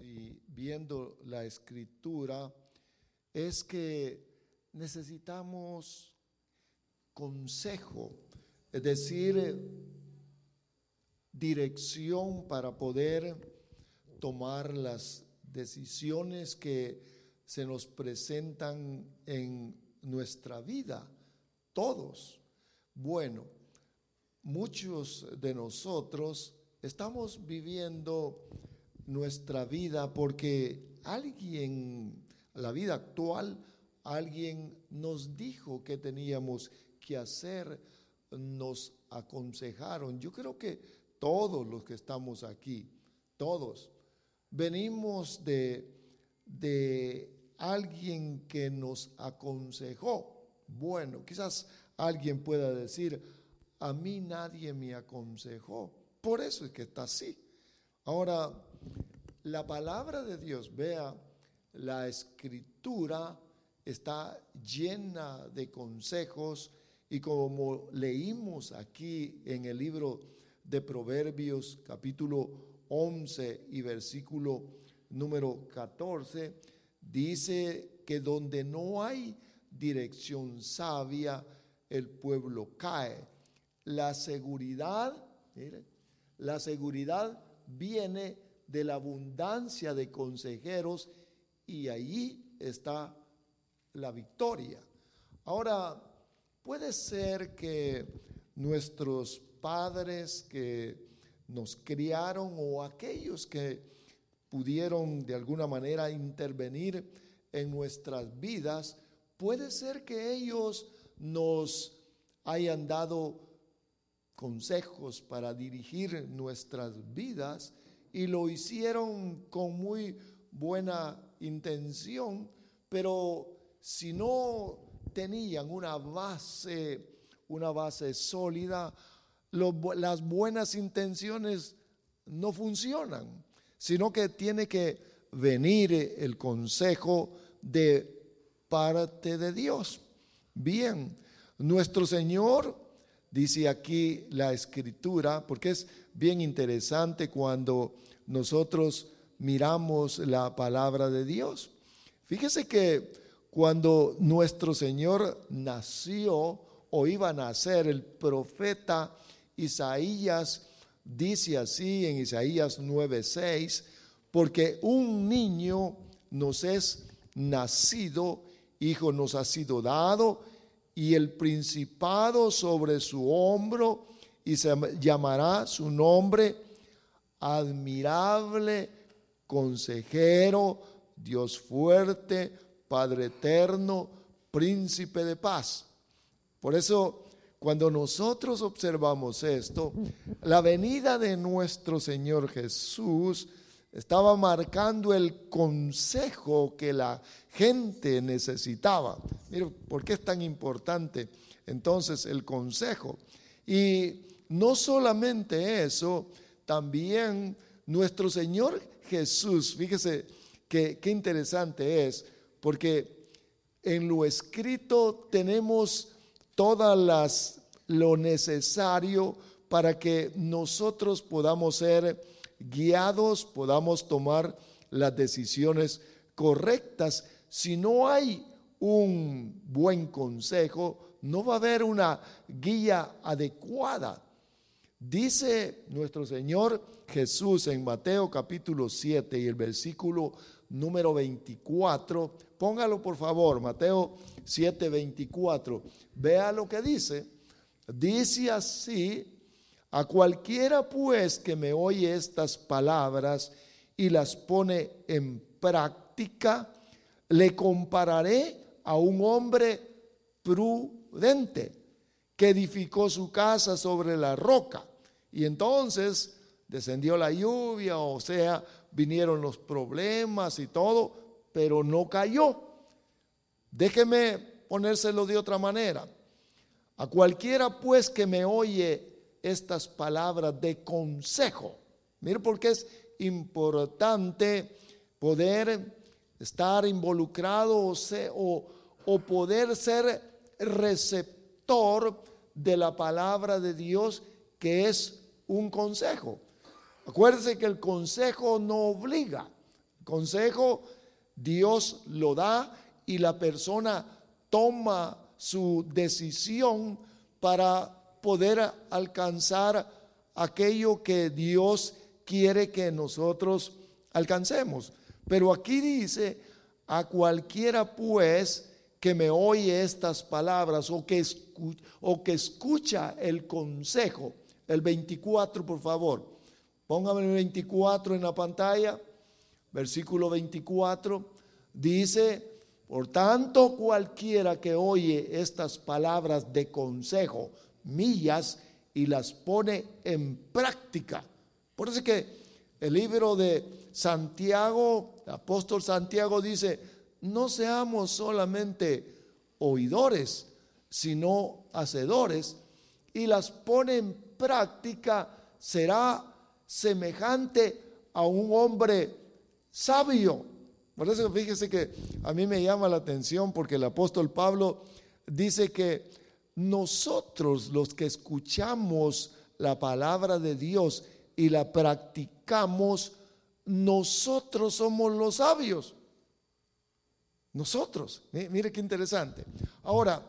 Y viendo la escritura es que necesitamos consejo, es decir, dirección para poder tomar las decisiones que se nos presentan en nuestra vida, todos. Bueno, muchos de nosotros estamos viviendo nuestra vida porque alguien, la vida actual, alguien nos dijo que teníamos que hacer, nos aconsejaron. Yo creo que todos los que estamos aquí, todos, venimos de, de alguien que nos aconsejó. Bueno, quizás alguien pueda decir, a mí nadie me aconsejó. Por eso es que está así. Ahora, la palabra de Dios, vea, la escritura está llena de consejos y como leímos aquí en el libro de Proverbios capítulo 11 y versículo número 14, dice que donde no hay dirección sabia, el pueblo cae. La seguridad, mire, la seguridad viene de la abundancia de consejeros y ahí está la victoria. Ahora, puede ser que nuestros padres que nos criaron o aquellos que pudieron de alguna manera intervenir en nuestras vidas, puede ser que ellos nos hayan dado consejos para dirigir nuestras vidas y lo hicieron con muy buena intención, pero si no tenían una base, una base sólida, las buenas intenciones no funcionan, sino que tiene que venir el consejo de parte de Dios. Bien, nuestro Señor dice aquí la escritura, porque es bien interesante cuando nosotros miramos la palabra de Dios. Fíjese que cuando nuestro Señor nació o iba a nacer, el profeta Isaías dice así en Isaías 9:6, porque un niño nos es nacido, hijo nos ha sido dado, y el principado sobre su hombro y se llamará su nombre admirable, consejero, Dios fuerte, Padre eterno, príncipe de paz. Por eso, cuando nosotros observamos esto, la venida de nuestro Señor Jesús estaba marcando el consejo que la gente necesitaba. Mire, ¿por qué es tan importante entonces el consejo? Y no solamente eso, también nuestro Señor Jesús, fíjese qué interesante es, porque en lo escrito tenemos todas las lo necesario para que nosotros podamos ser guiados, podamos tomar las decisiones correctas. Si no hay un buen consejo, no va a haber una guía adecuada. Dice nuestro Señor Jesús en Mateo capítulo 7 y el versículo número 24, póngalo por favor, Mateo 7, 24, vea lo que dice. Dice así, a cualquiera pues que me oye estas palabras y las pone en práctica, le compararé a un hombre prudente que edificó su casa sobre la roca. Y entonces descendió la lluvia, o sea, vinieron los problemas y todo, pero no cayó. Déjeme ponérselo de otra manera. A cualquiera pues que me oye estas palabras de consejo. Mire porque es importante poder estar involucrado o, o poder ser receptor de la palabra de Dios que es un consejo. Acuérdese que el consejo no obliga. El consejo Dios lo da y la persona toma su decisión para poder alcanzar aquello que Dios quiere que nosotros alcancemos. Pero aquí dice, a cualquiera pues que me oye estas palabras o que, o que escucha el consejo, el 24 por favor, póngame el 24 en la pantalla, versículo 24, dice, por tanto cualquiera que oye estas palabras de consejo mías y las pone en práctica. Por eso que el libro de Santiago, el apóstol Santiago dice, no seamos solamente oidores, sino hacedores, y las pone en práctica, será semejante a un hombre sabio. Por eso fíjese que a mí me llama la atención porque el apóstol Pablo dice que nosotros los que escuchamos la palabra de Dios y la practicamos, nosotros somos los sabios. Nosotros. Mire qué interesante. Ahora,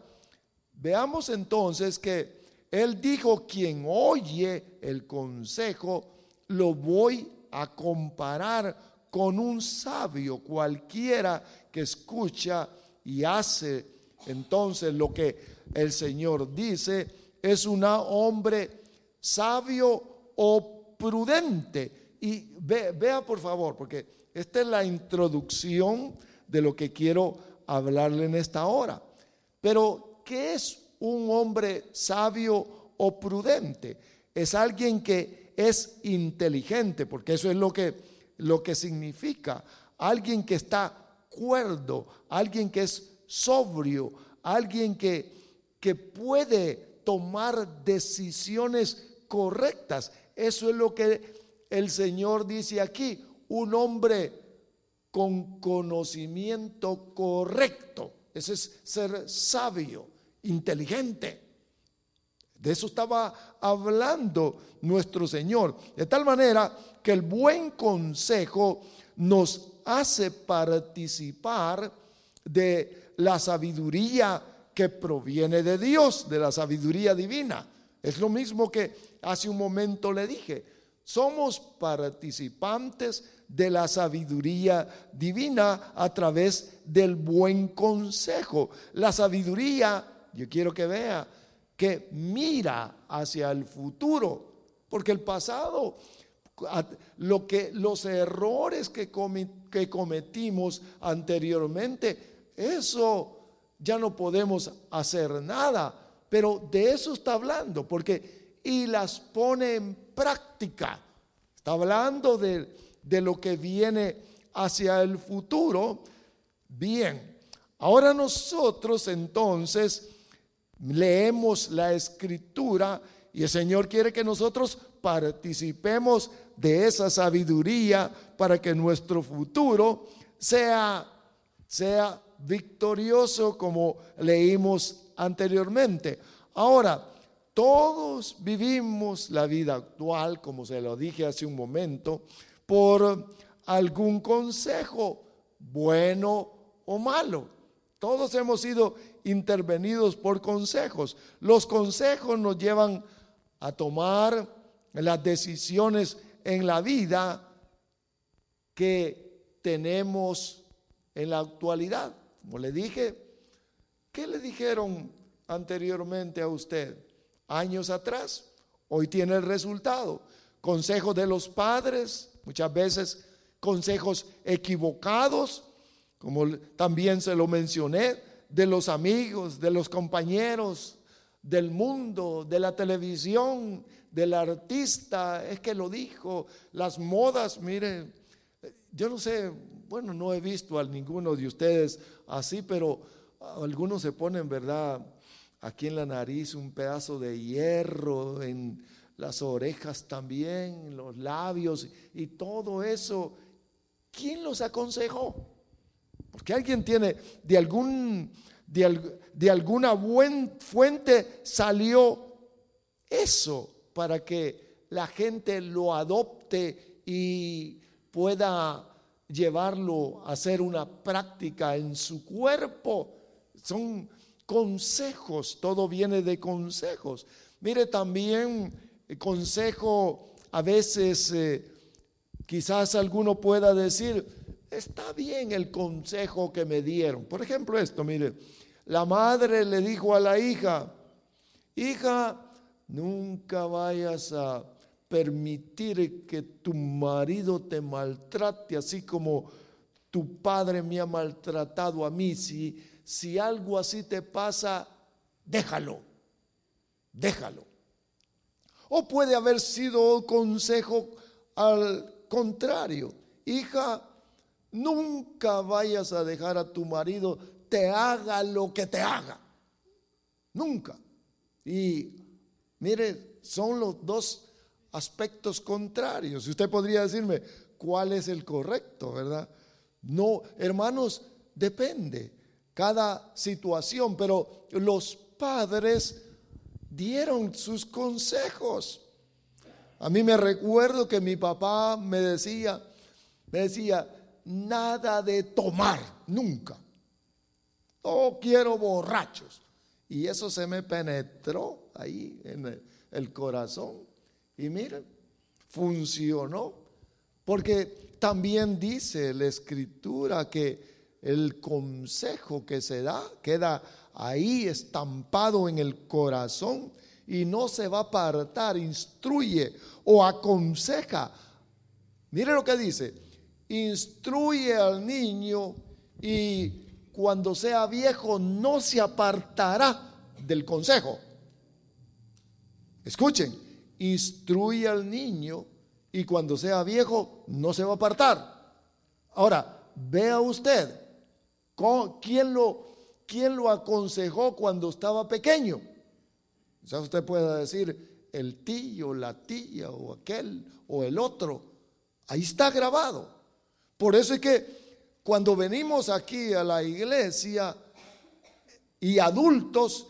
veamos entonces que él dijo, quien oye el consejo, lo voy a comparar con un sabio, cualquiera que escucha y hace entonces lo que el Señor dice, es un hombre sabio o prudente. Y vea por favor, porque esta es la introducción de lo que quiero hablarle en esta hora. Pero, ¿qué es un hombre sabio o prudente? Es alguien que es inteligente, porque eso es lo que, lo que significa. Alguien que está cuerdo, alguien que es sobrio, alguien que, que puede tomar decisiones correctas. Eso es lo que el Señor dice aquí. Un hombre con conocimiento correcto. Ese es ser sabio, inteligente. De eso estaba hablando nuestro Señor. De tal manera que el buen consejo nos hace participar de la sabiduría que proviene de Dios, de la sabiduría divina. Es lo mismo que hace un momento le dije. Somos participantes de la sabiduría divina a través del buen consejo. La sabiduría, yo quiero que vea, que mira hacia el futuro, porque el pasado, lo que, los errores que, que cometimos anteriormente, eso ya no podemos hacer nada, pero de eso está hablando, porque y las pone en práctica. Está hablando de de lo que viene hacia el futuro. Bien, ahora nosotros entonces leemos la escritura y el Señor quiere que nosotros participemos de esa sabiduría para que nuestro futuro sea, sea victorioso como leímos anteriormente. Ahora, todos vivimos la vida actual, como se lo dije hace un momento, por algún consejo, bueno o malo. Todos hemos sido intervenidos por consejos. Los consejos nos llevan a tomar las decisiones en la vida que tenemos en la actualidad. Como le dije, ¿qué le dijeron anteriormente a usted? Años atrás. Hoy tiene el resultado. Consejos de los padres, muchas veces consejos equivocados, como también se lo mencioné, de los amigos, de los compañeros, del mundo, de la televisión, del artista, es que lo dijo, las modas, mire, yo no sé, bueno, no he visto a ninguno de ustedes así, pero algunos se ponen, ¿verdad? Aquí en la nariz un pedazo de hierro, en las orejas también, los labios y todo eso. ¿Quién los aconsejó? Porque alguien tiene de algún de, de alguna buen fuente salió eso para que la gente lo adopte y pueda llevarlo a hacer una práctica en su cuerpo. Son consejos, todo viene de consejos. Mire también consejo, a veces eh, quizás alguno pueda decir, está bien el consejo que me dieron. Por ejemplo esto, mire, la madre le dijo a la hija, hija, nunca vayas a permitir que tu marido te maltrate así como tu padre me ha maltratado a mí. Si, si algo así te pasa, déjalo, déjalo. O puede haber sido consejo al contrario. Hija, nunca vayas a dejar a tu marido, te haga lo que te haga. Nunca. Y mire, son los dos aspectos contrarios. Y usted podría decirme, ¿cuál es el correcto, verdad? No, hermanos, depende cada situación, pero los padres dieron sus consejos. A mí me recuerdo que mi papá me decía, me decía, nada de tomar, nunca. No quiero borrachos. Y eso se me penetró ahí en el corazón. Y miren, funcionó. Porque también dice la escritura que el consejo que se da queda ahí estampado en el corazón y no se va a apartar, instruye o aconseja. Mire lo que dice, instruye al niño y cuando sea viejo no se apartará del consejo. Escuchen, instruye al niño y cuando sea viejo no se va a apartar. Ahora, vea usted, ¿quién lo, quién lo aconsejó cuando estaba pequeño? Sea, usted puede decir el tío, la tía o aquel o el otro. Ahí está grabado. Por eso es que cuando venimos aquí a la iglesia y adultos,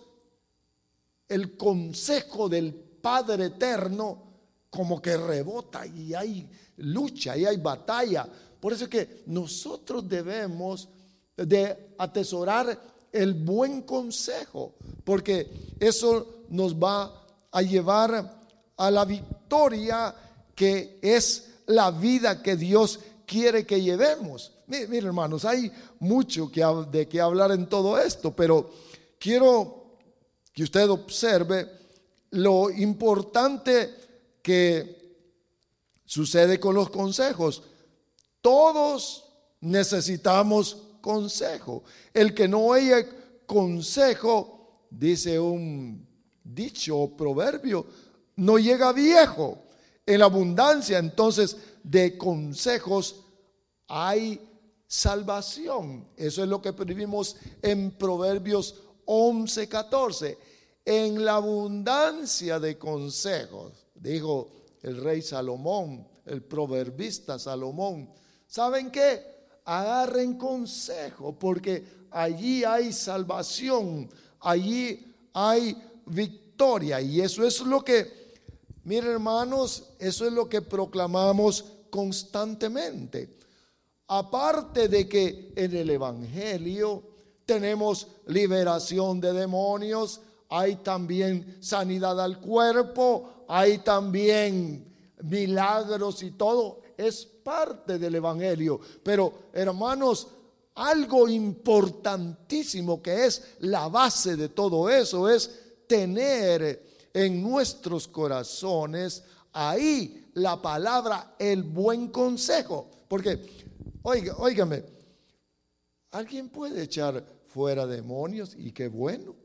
el consejo del Padre eterno como que rebota y hay lucha y hay batalla. Por eso es que nosotros debemos de atesorar el buen consejo, porque eso nos va a llevar a la victoria que es la vida que Dios quiere que llevemos. Miren hermanos, hay mucho que, de qué hablar en todo esto, pero quiero que usted observe lo importante que sucede con los consejos. Todos necesitamos consejo. El que no haya consejo, dice un dicho o proverbio, no llega viejo. En abundancia entonces de consejos hay salvación. Eso es lo que vivimos en Proverbios 11, 14 en la abundancia de consejos, dijo el rey Salomón, el proverbista Salomón. ¿Saben qué? Agarren consejo porque allí hay salvación, allí hay victoria. Y eso es lo que, miren hermanos, eso es lo que proclamamos constantemente. Aparte de que en el Evangelio tenemos liberación de demonios, hay también sanidad al cuerpo, hay también milagros y todo. Es parte del Evangelio. Pero hermanos, algo importantísimo que es la base de todo eso es tener en nuestros corazones ahí la palabra, el buen consejo. Porque, oiga, alguien puede echar fuera demonios y qué bueno.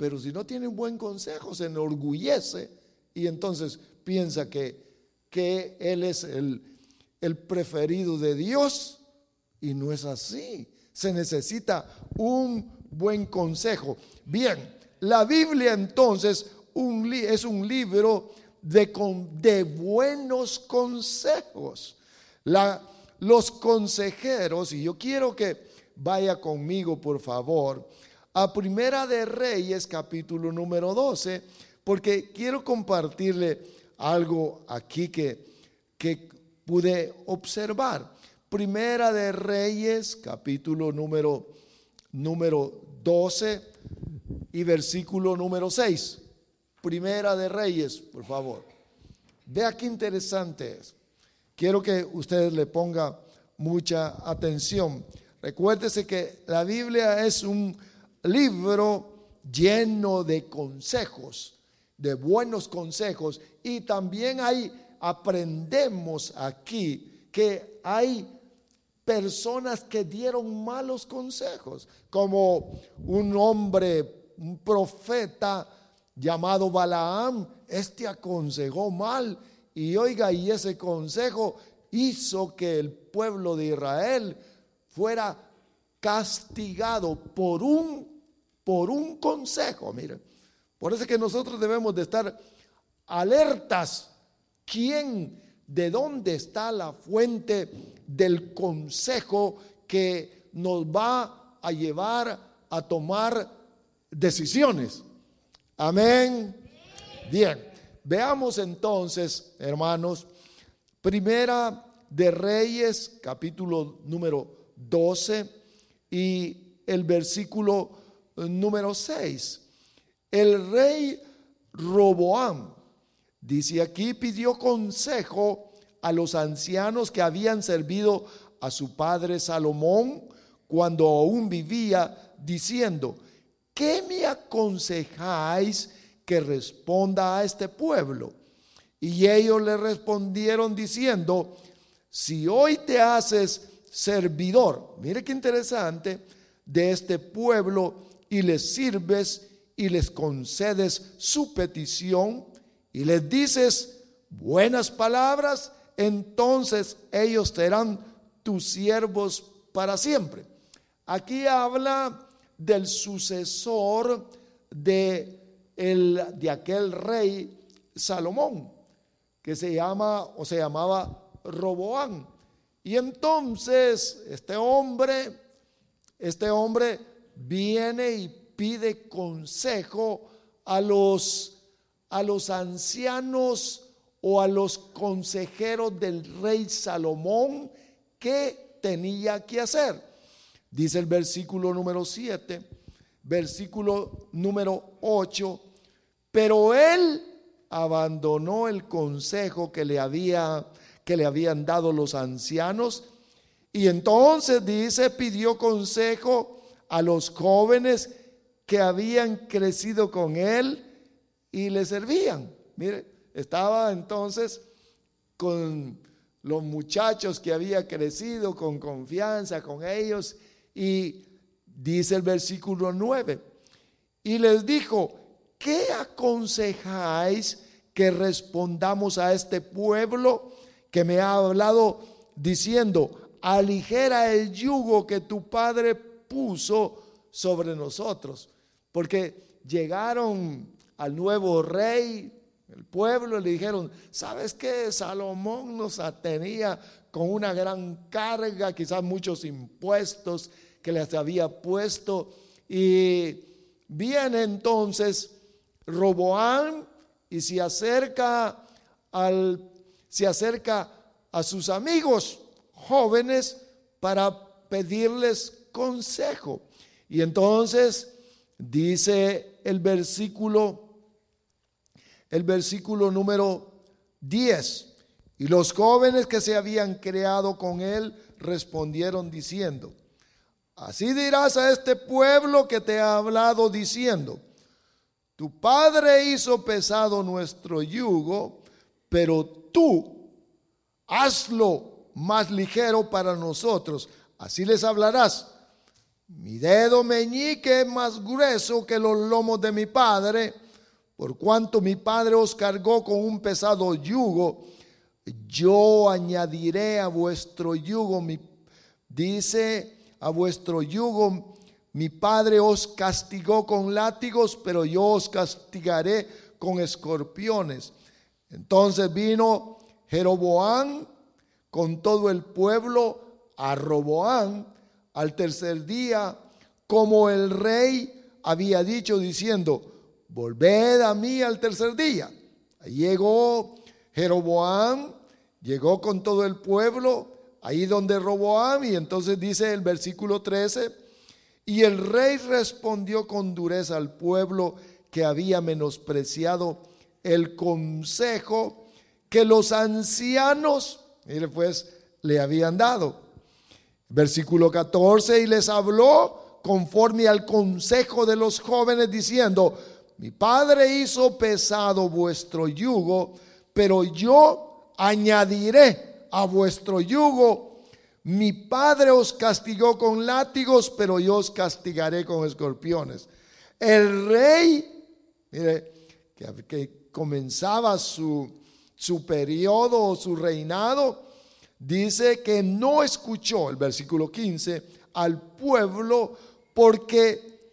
Pero si no tiene un buen consejo, se enorgullece y entonces piensa que, que él es el, el preferido de Dios y no es así. Se necesita un buen consejo. Bien, la Biblia entonces es un libro de, de buenos consejos. los consejeros, y yo quiero que vaya conmigo por favor a Primera de Reyes capítulo número 12, porque quiero compartirle algo aquí que, que pude observar. Primera de Reyes capítulo número, número 12 y versículo número 6. Primera de Reyes, por favor. Vea qué interesante es. Quiero que ustedes le pongan mucha atención. Recuérdese que la Biblia es un libro lleno de consejos, de buenos consejos, y también hay, aprendemos aquí que hay personas que dieron malos consejos, como un hombre, un profeta llamado Balaam, este aconsejó mal y oiga, y ese consejo hizo que el pueblo de Israel fuera castigado por un, por un consejo. Miren, por eso es que nosotros debemos de estar alertas. ¿Quién, de dónde está la fuente del consejo que nos va a llevar a tomar decisiones? Amén. Bien, veamos entonces, hermanos, primera de Reyes, capítulo número 12 y el versículo eh, número 6. El rey Roboam, dice aquí, pidió consejo a los ancianos que habían servido a su padre Salomón cuando aún vivía, diciendo, ¿qué me aconsejáis que responda a este pueblo? Y ellos le respondieron diciendo, si hoy te haces servidor, mire qué interesante, de este pueblo y les sirves y les concedes su petición y les dices buenas palabras, entonces ellos serán tus siervos para siempre. Aquí habla del sucesor de, el, de aquel rey Salomón, que se llama o se llamaba Roboán. Y entonces este hombre, este hombre viene y pide consejo a los, a los ancianos o a los consejeros del rey Salomón qué tenía que hacer. Dice el versículo número 7, versículo número 8, pero él abandonó el consejo que le había que le habían dado los ancianos. Y entonces dice, pidió consejo a los jóvenes que habían crecido con él y le servían. Mire, estaba entonces con los muchachos que había crecido con confianza con ellos y dice el versículo 9, y les dijo, ¿qué aconsejáis que respondamos a este pueblo? Que me ha hablado diciendo, aligera el yugo que tu padre puso sobre nosotros. Porque llegaron al nuevo rey, el pueblo, le dijeron, ¿sabes qué? Salomón nos tenía con una gran carga, quizás muchos impuestos que les había puesto. Y viene entonces Roboán y se acerca al se acerca a sus amigos jóvenes para pedirles consejo. Y entonces dice el versículo, el versículo número 10, y los jóvenes que se habían creado con él respondieron diciendo, así dirás a este pueblo que te ha hablado diciendo, tu padre hizo pesado nuestro yugo, pero tú hazlo más ligero para nosotros. Así les hablarás. Mi dedo meñique es más grueso que los lomos de mi padre, por cuanto mi padre os cargó con un pesado yugo. yo añadiré a vuestro yugo, mi, dice a vuestro yugo, mi padre os castigó con látigos, pero yo os castigaré con escorpiones. Entonces vino Jeroboán con todo el pueblo a Roboán al tercer día, como el rey había dicho, diciendo, volved a mí al tercer día. llegó Jeroboán, llegó con todo el pueblo, ahí donde Roboán, y entonces dice el versículo 13, y el rey respondió con dureza al pueblo que había menospreciado el consejo que los ancianos, mire pues, le habían dado. Versículo 14, y les habló conforme al consejo de los jóvenes, diciendo, mi padre hizo pesado vuestro yugo, pero yo añadiré a vuestro yugo. Mi padre os castigó con látigos, pero yo os castigaré con escorpiones. El rey, mire, que, que comenzaba su, su periodo o su reinado, dice que no escuchó, el versículo 15, al pueblo porque,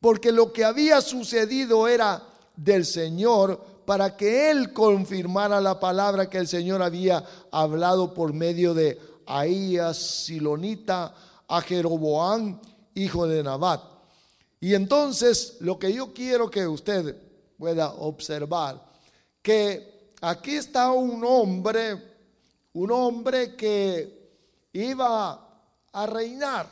porque lo que había sucedido era del Señor para que él confirmara la palabra que el Señor había hablado por medio de Ahías, Silonita, a Jeroboán, hijo de Nabat. Y entonces lo que yo quiero que usted pueda observar, que aquí está un hombre, un hombre que iba a reinar,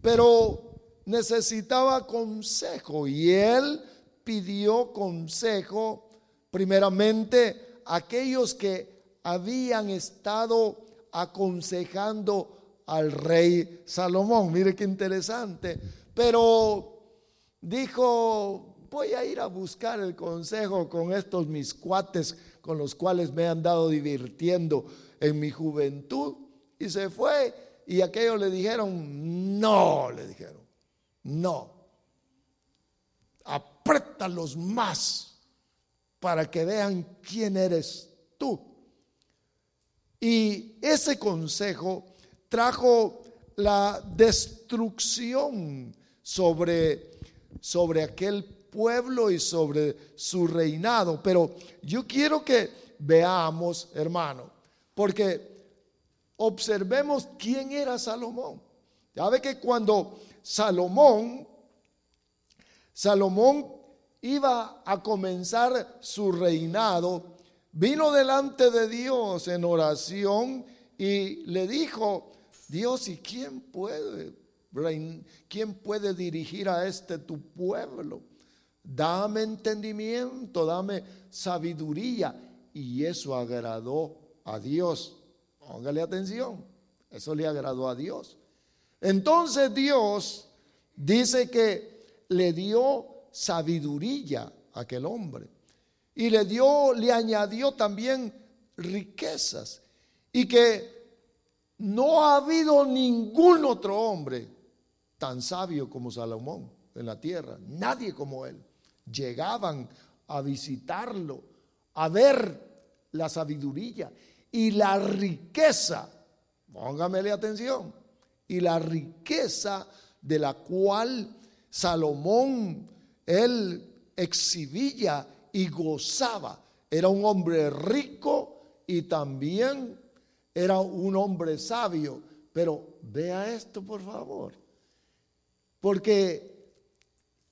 pero necesitaba consejo y él pidió consejo primeramente a aquellos que habían estado aconsejando al rey Salomón. Mire qué interesante. Pero dijo, voy a ir a buscar el consejo con estos mis cuates con los cuales me han dado divirtiendo en mi juventud. Y se fue y aquellos le dijeron, no, le dijeron, no, apriétalos más para que vean quién eres tú. Y ese consejo trajo la destrucción sobre, sobre aquel pueblo y sobre su reinado. Pero yo quiero que veamos, hermano, porque observemos quién era Salomón. Ya ve que cuando Salomón, Salomón iba a comenzar su reinado, vino delante de Dios en oración y le dijo, Dios, ¿y quién puede, quién puede dirigir a este tu pueblo? Dame entendimiento, dame sabiduría. Y eso agradó a Dios. Póngale atención. Eso le agradó a Dios. Entonces Dios dice que le dio sabiduría a aquel hombre. Y le dio, le añadió también riquezas. Y que no ha habido ningún otro hombre tan sabio como Salomón en la tierra. Nadie como él llegaban a visitarlo, a ver la sabiduría y la riqueza, póngamele atención, y la riqueza de la cual Salomón, él exhibía y gozaba. Era un hombre rico y también era un hombre sabio. Pero vea esto, por favor. Porque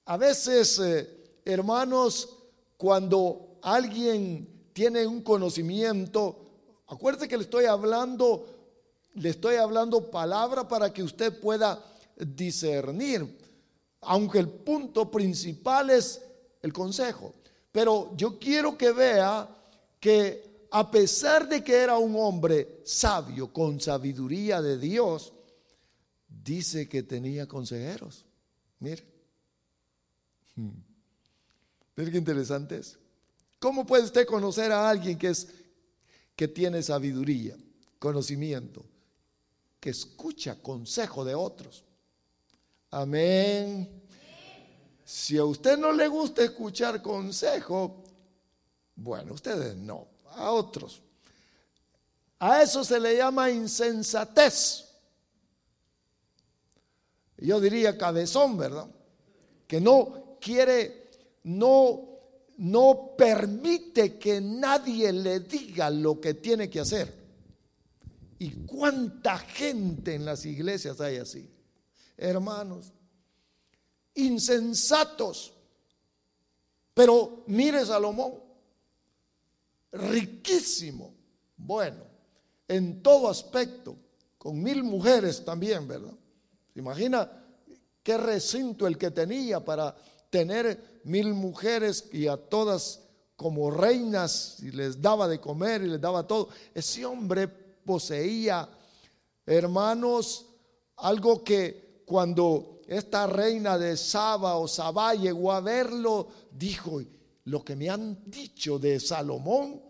a veces eh, hermanos, cuando alguien tiene un conocimiento, acuérdese que le estoy hablando, le estoy hablando palabra para que usted pueda discernir, aunque el punto principal es el consejo. Pero yo quiero que vea que a pesar de que era un hombre sabio, con sabiduría de Dios, dice que tenía consejeros. Mire. Hmm. ¿Ves qué interesante es? ¿Cómo puede usted conocer a alguien que, es, que tiene sabiduría, conocimiento, que escucha consejo de otros? Amén. Si a usted no le gusta escuchar consejo, bueno, ustedes no, a otros. A eso se le llama insensatez. Yo diría cabezón, ¿verdad? Que no quiere, no, no permite que nadie le diga lo que tiene que hacer. ¿Y cuánta gente en las iglesias hay así? Hermanos, insensatos. Pero mire Salomón, riquísimo, bueno, en todo aspecto, con mil mujeres también, ¿verdad? imagina qué recinto el que tenía para tener mil mujeres y a todas como reinas y les daba de comer y les daba todo. Ese hombre poseía, hermanos, algo que cuando esta reina de Saba o Sabá llegó a verlo, dijo, lo que me han dicho de Salomón,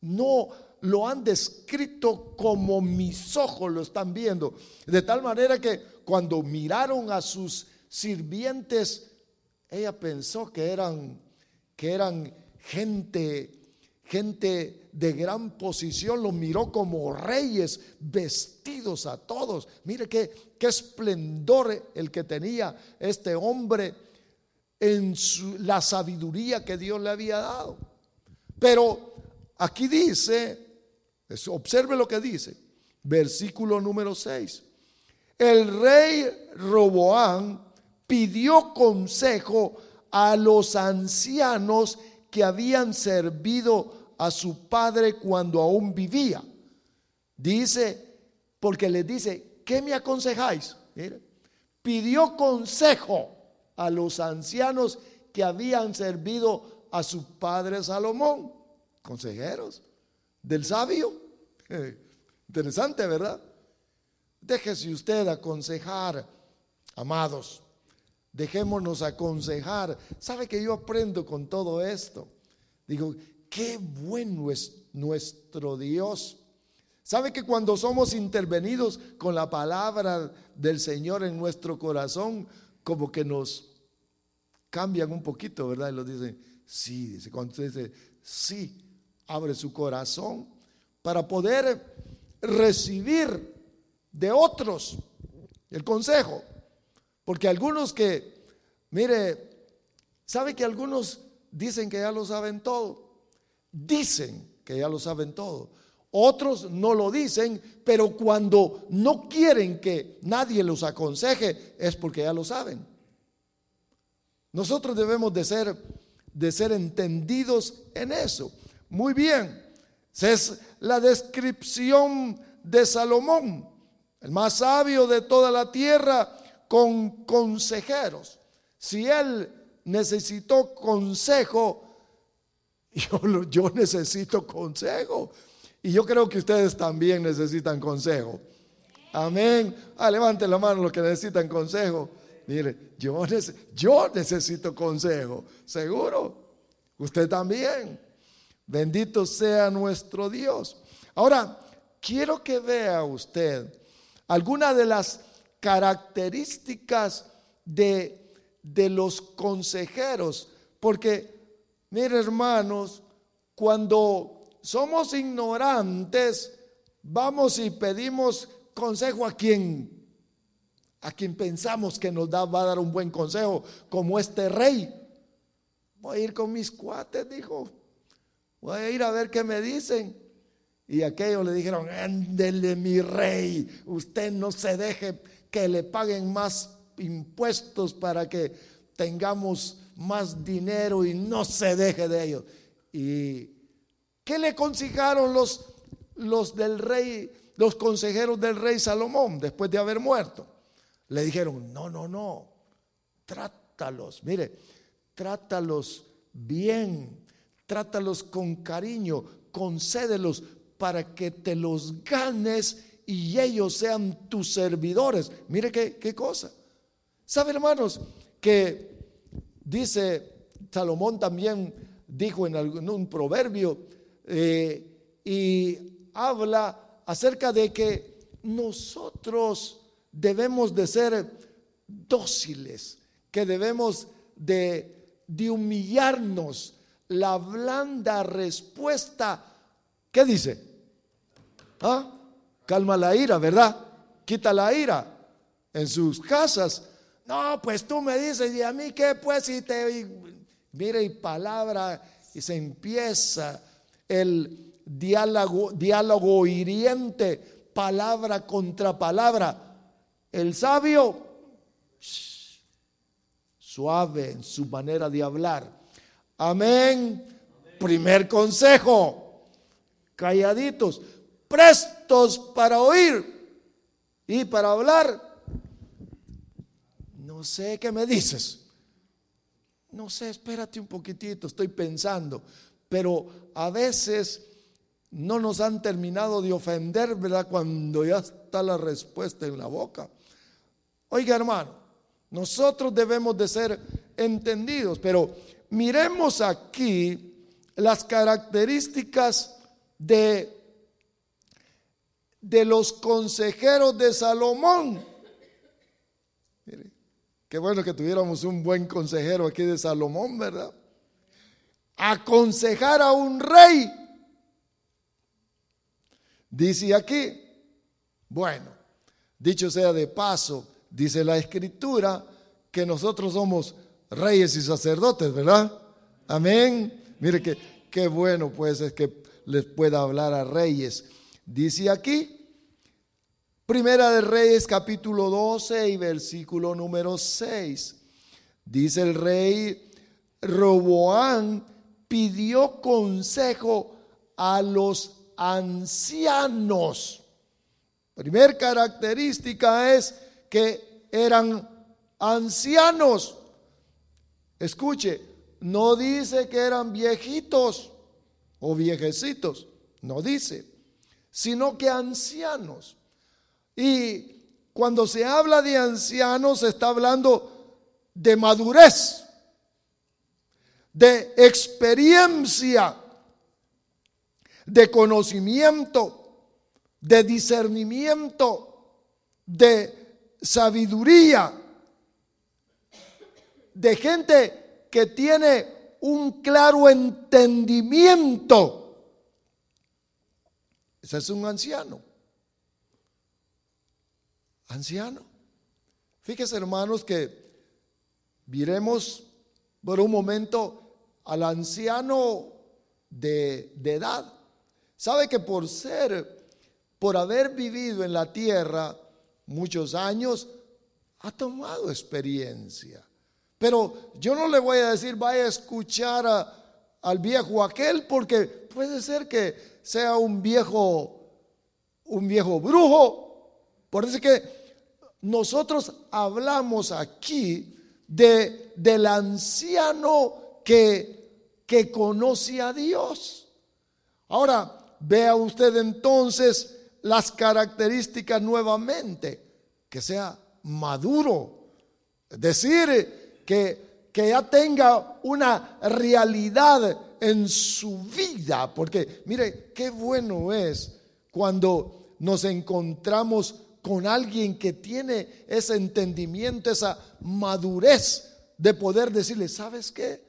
no lo han descrito como mis ojos lo están viendo. De tal manera que cuando miraron a sus sirvientes, ella pensó que eran, que eran gente, gente de gran posición, los miró como reyes vestidos a todos. Mire qué, qué esplendor el que tenía este hombre en la sabiduría que Dios le había dado. Pero aquí dice, observe lo que dice, versículo número 6. El rey Roboán pidió consejo a los ancianos que habían servido a su padre cuando aún vivía. Dice, porque les dice, ¿qué me aconsejáis? pidió consejo a los ancianos que habían servido a su padre Salomón, consejeros del sabio. interesante, ¿verdad? Déjese usted aconsejar, amados. Dejémonos aconsejar. ¿Sabe que yo aprendo con todo esto? Digo, qué bueno es nuestro Dios. ¿Sabe que cuando somos intervenidos con la palabra del Señor en nuestro corazón, como que nos cambian un poquito, ¿verdad? Y lo dicen, sí, dice, cuando usted dice, sí, abre su corazón para poder recibir de otros el consejo. Porque algunos que, mire, ¿sabe que algunos dicen que ya lo saben todo? Dicen que ya lo saben todo. Otros no lo dicen, pero cuando no quieren que nadie los aconseje es porque ya lo saben. Nosotros debemos de ser, de ser entendidos en eso. Muy bien, es la descripción de Salomón, el más sabio de toda la tierra, con consejeros. Si él necesitó consejo, yo, necesito consejo. Y yo creo que ustedes también necesitan consejo. Amén. Ah, levanten la mano los que necesitan consejo. Mire, yo, yo necesito consejo, seguro. Usted también. Bendito sea nuestro Dios. Ahora, quiero que vea usted algunas de las características de, de los consejeros, porque, mire hermanos, cuando somos ignorantes, vamos y pedimos consejo a quien a quien pensamos que nos va a dar un buen consejo, como este rey. Voy a ir con mis cuates, dijo. Voy a ir a ver qué me dicen. Y aquellos le dijeron, ándele mi rey, usted no se deje que le paguen más impuestos para que tengamos más dinero y no se deje de ellos. ¿Y qué le aconsejaron los, los del rey, los consejeros del rey Salomón después de haber muerto? Le dijeron, no, no, no, trátalos, mire, trátalos bien, trátalos con cariño, concédelos para que te los ganes y ellos sean tus servidores. Mire qué, qué cosa. ¿Sabe, hermanos? Que dice Salomón también dijo en, algún, un proverbio eh, y habla acerca de que nosotros debemos de ser dóciles, que debemos de, de humillarnos. La blanda respuesta, ¿qué dice? ¿Ah? Calma la ira, ¿verdad? Quita la ira en sus casas. No, pues tú me dices, ¿y a mí qué? Pues, y te. mire, y palabra, y se empieza el diálogo, diálogo hiriente, palabra contra palabra. El sabio, suave en su manera de hablar. Amén. Primer consejo, calladitos, para oír y para hablar. No sé qué me dices. No sé, espérate un poquitito, estoy pensando. Pero a veces no nos han terminado de ofender, ¿verdad? Cuando ya está la respuesta en la boca. Oiga, hermano, nosotros debemos de ser entendidos, pero miremos aquí las características de, de los consejeros de Salomón. Mire, qué bueno que tuviéramos un buen consejero aquí de Salomón, ¿verdad? Aconsejar a un rey. Dice aquí, bueno, dicho sea de paso, dice la escritura que nosotros somos reyes y sacerdotes, ¿verdad? Amén. Mire que qué bueno pues es que les pueda hablar a reyes. Dice aquí, Primera de Reyes capítulo 12 y versículo número 6. Dice el rey Roboán pidió consejo a los ancianos. Primer característica es que eran ancianos. Escuche, no dice que eran viejitos o viejecitos, no dice, sino que ancianos. Y cuando se habla de ancianos, se está hablando de madurez, de experiencia, de conocimiento, de discernimiento, de sabiduría, de gente que tiene un claro entendimiento. Ese es un anciano. Anciano. Fíjese hermanos que viremos por un momento al anciano de, de edad. Sabe que por ser, por haber vivido en la tierra muchos años, ha tomado experiencia. Pero yo no le voy a decir, vaya a escuchar al viejo aquel, porque puede ser que sea un viejo, un viejo brujo. Por eso que nosotros hablamos aquí de, del anciano que, que conoce a Dios. Ahora, vea usted entonces las características nuevamente, que sea maduro. Es decir, que, ya tenga una realidad en su vida, porque mire, qué bueno es cuando nos encontramos con alguien que tiene ese entendimiento, esa madurez de poder decirle, ¿sabes qué?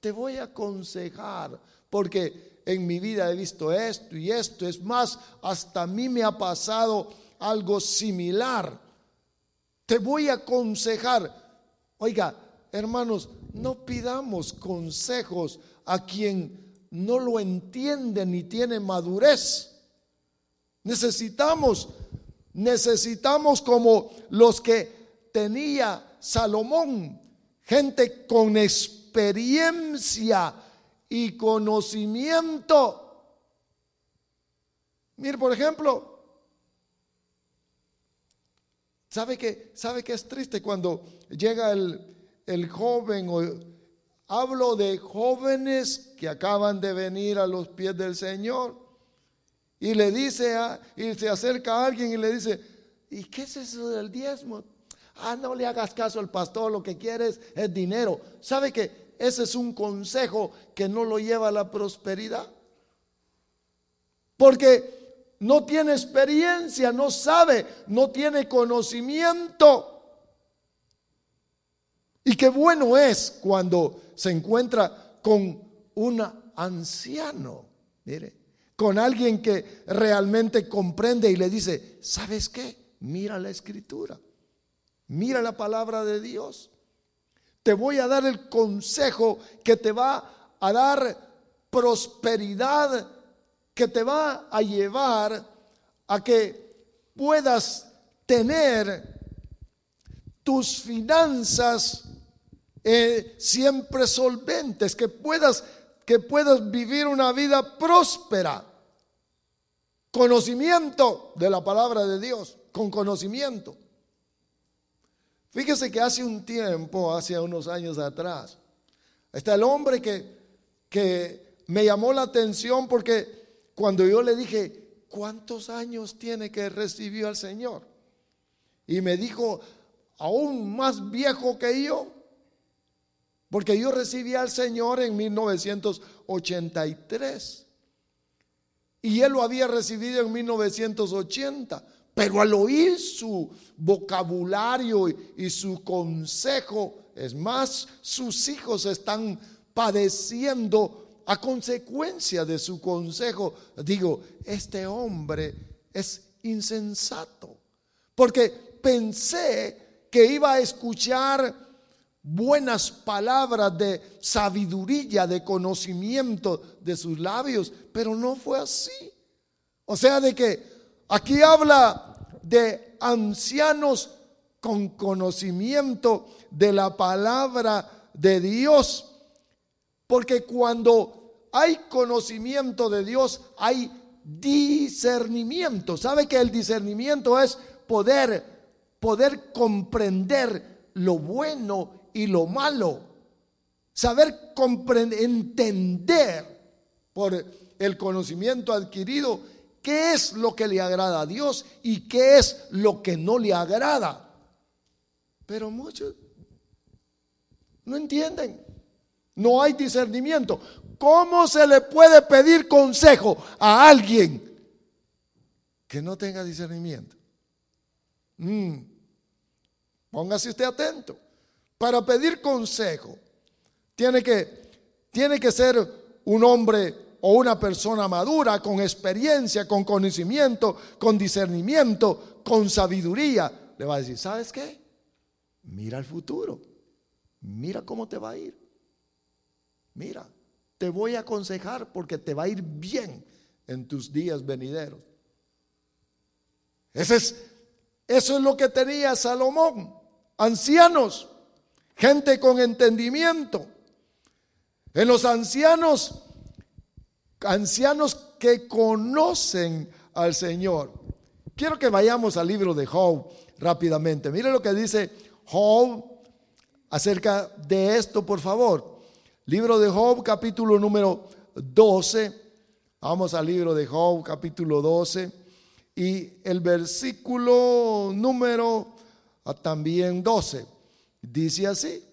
Te voy a aconsejar, porque en mi vida he visto esto y esto, es más, hasta a mí me ha pasado algo similar. Te voy a aconsejar. Oiga, Hermanos, no pidamos consejos a quien no lo entiende ni tiene madurez. Necesitamos, necesitamos como los que tenía Salomón, gente con experiencia y conocimiento. Mire, por ejemplo, ¿sabe que, sabe que es triste cuando llega el, el joven, o hablo de jóvenes que acaban de venir a los pies del Señor, y le dice, a, y se acerca a alguien y le dice, ¿y qué es eso del diezmo? Ah, no le hagas caso al pastor, lo que quieres es dinero. ¿Sabe que ese es un consejo que no lo lleva a la prosperidad? Porque no tiene experiencia, no sabe, no tiene conocimiento. Y qué bueno es cuando se encuentra con un anciano, mire, con alguien que realmente comprende y le dice, ¿sabes qué? Mira la escritura, mira la palabra de Dios. Te voy a dar el consejo que te va a dar prosperidad, que te va a llevar a que puedas tener tus finanzas eh, siempre solventes, que puedas, que puedas vivir una vida próspera. Conocimiento de la palabra de Dios, con conocimiento. Fíjese que hace un tiempo, hace unos años atrás, está el hombre que, que me llamó la atención porque cuando yo le dije, ¿cuántos años tiene que recibió al Señor? Y me dijo, aún más viejo que yo. Porque yo recibí al Señor en 1983 y él lo había recibido en 1980. Pero al oír su vocabulario y su consejo, es más, sus hijos están padeciendo a consecuencia de su consejo. Digo, este hombre es insensato. Porque pensé que iba a escuchar buenas palabras de sabiduría, de conocimiento de sus labios, pero no fue así. O sea, de que aquí habla de ancianos con conocimiento de la palabra de Dios, porque cuando hay conocimiento de Dios, hay discernimiento. ¿Sabe que el discernimiento es poder poder comprender lo bueno y lo malo. Saber comprender, entender por el conocimiento adquirido qué es lo que le agrada a Dios y qué es lo que no le agrada. Pero muchos no entienden. No hay discernimiento. ¿Cómo se le puede pedir consejo a alguien que no tenga discernimiento? Mm. Póngase usted atento. Para pedir consejo, tiene que, tiene que ser un hombre o una persona madura, con experiencia, con conocimiento, con discernimiento, con sabiduría. Le va a decir, ¿sabes qué? Mira el futuro. Mira cómo te va a ir. Mira, te voy a aconsejar porque te va a ir bien en tus días venideros. Es, eso es lo que tenía Salomón. Ancianos gente con entendimiento. En los ancianos, ancianos que conocen al Señor. Quiero que vayamos al libro de Job rápidamente. Mire lo que dice Job acerca de esto, por favor. Libro de Job, capítulo número 12. Vamos al libro de Job, capítulo 12. Y el versículo número ah, también 12. Dice así,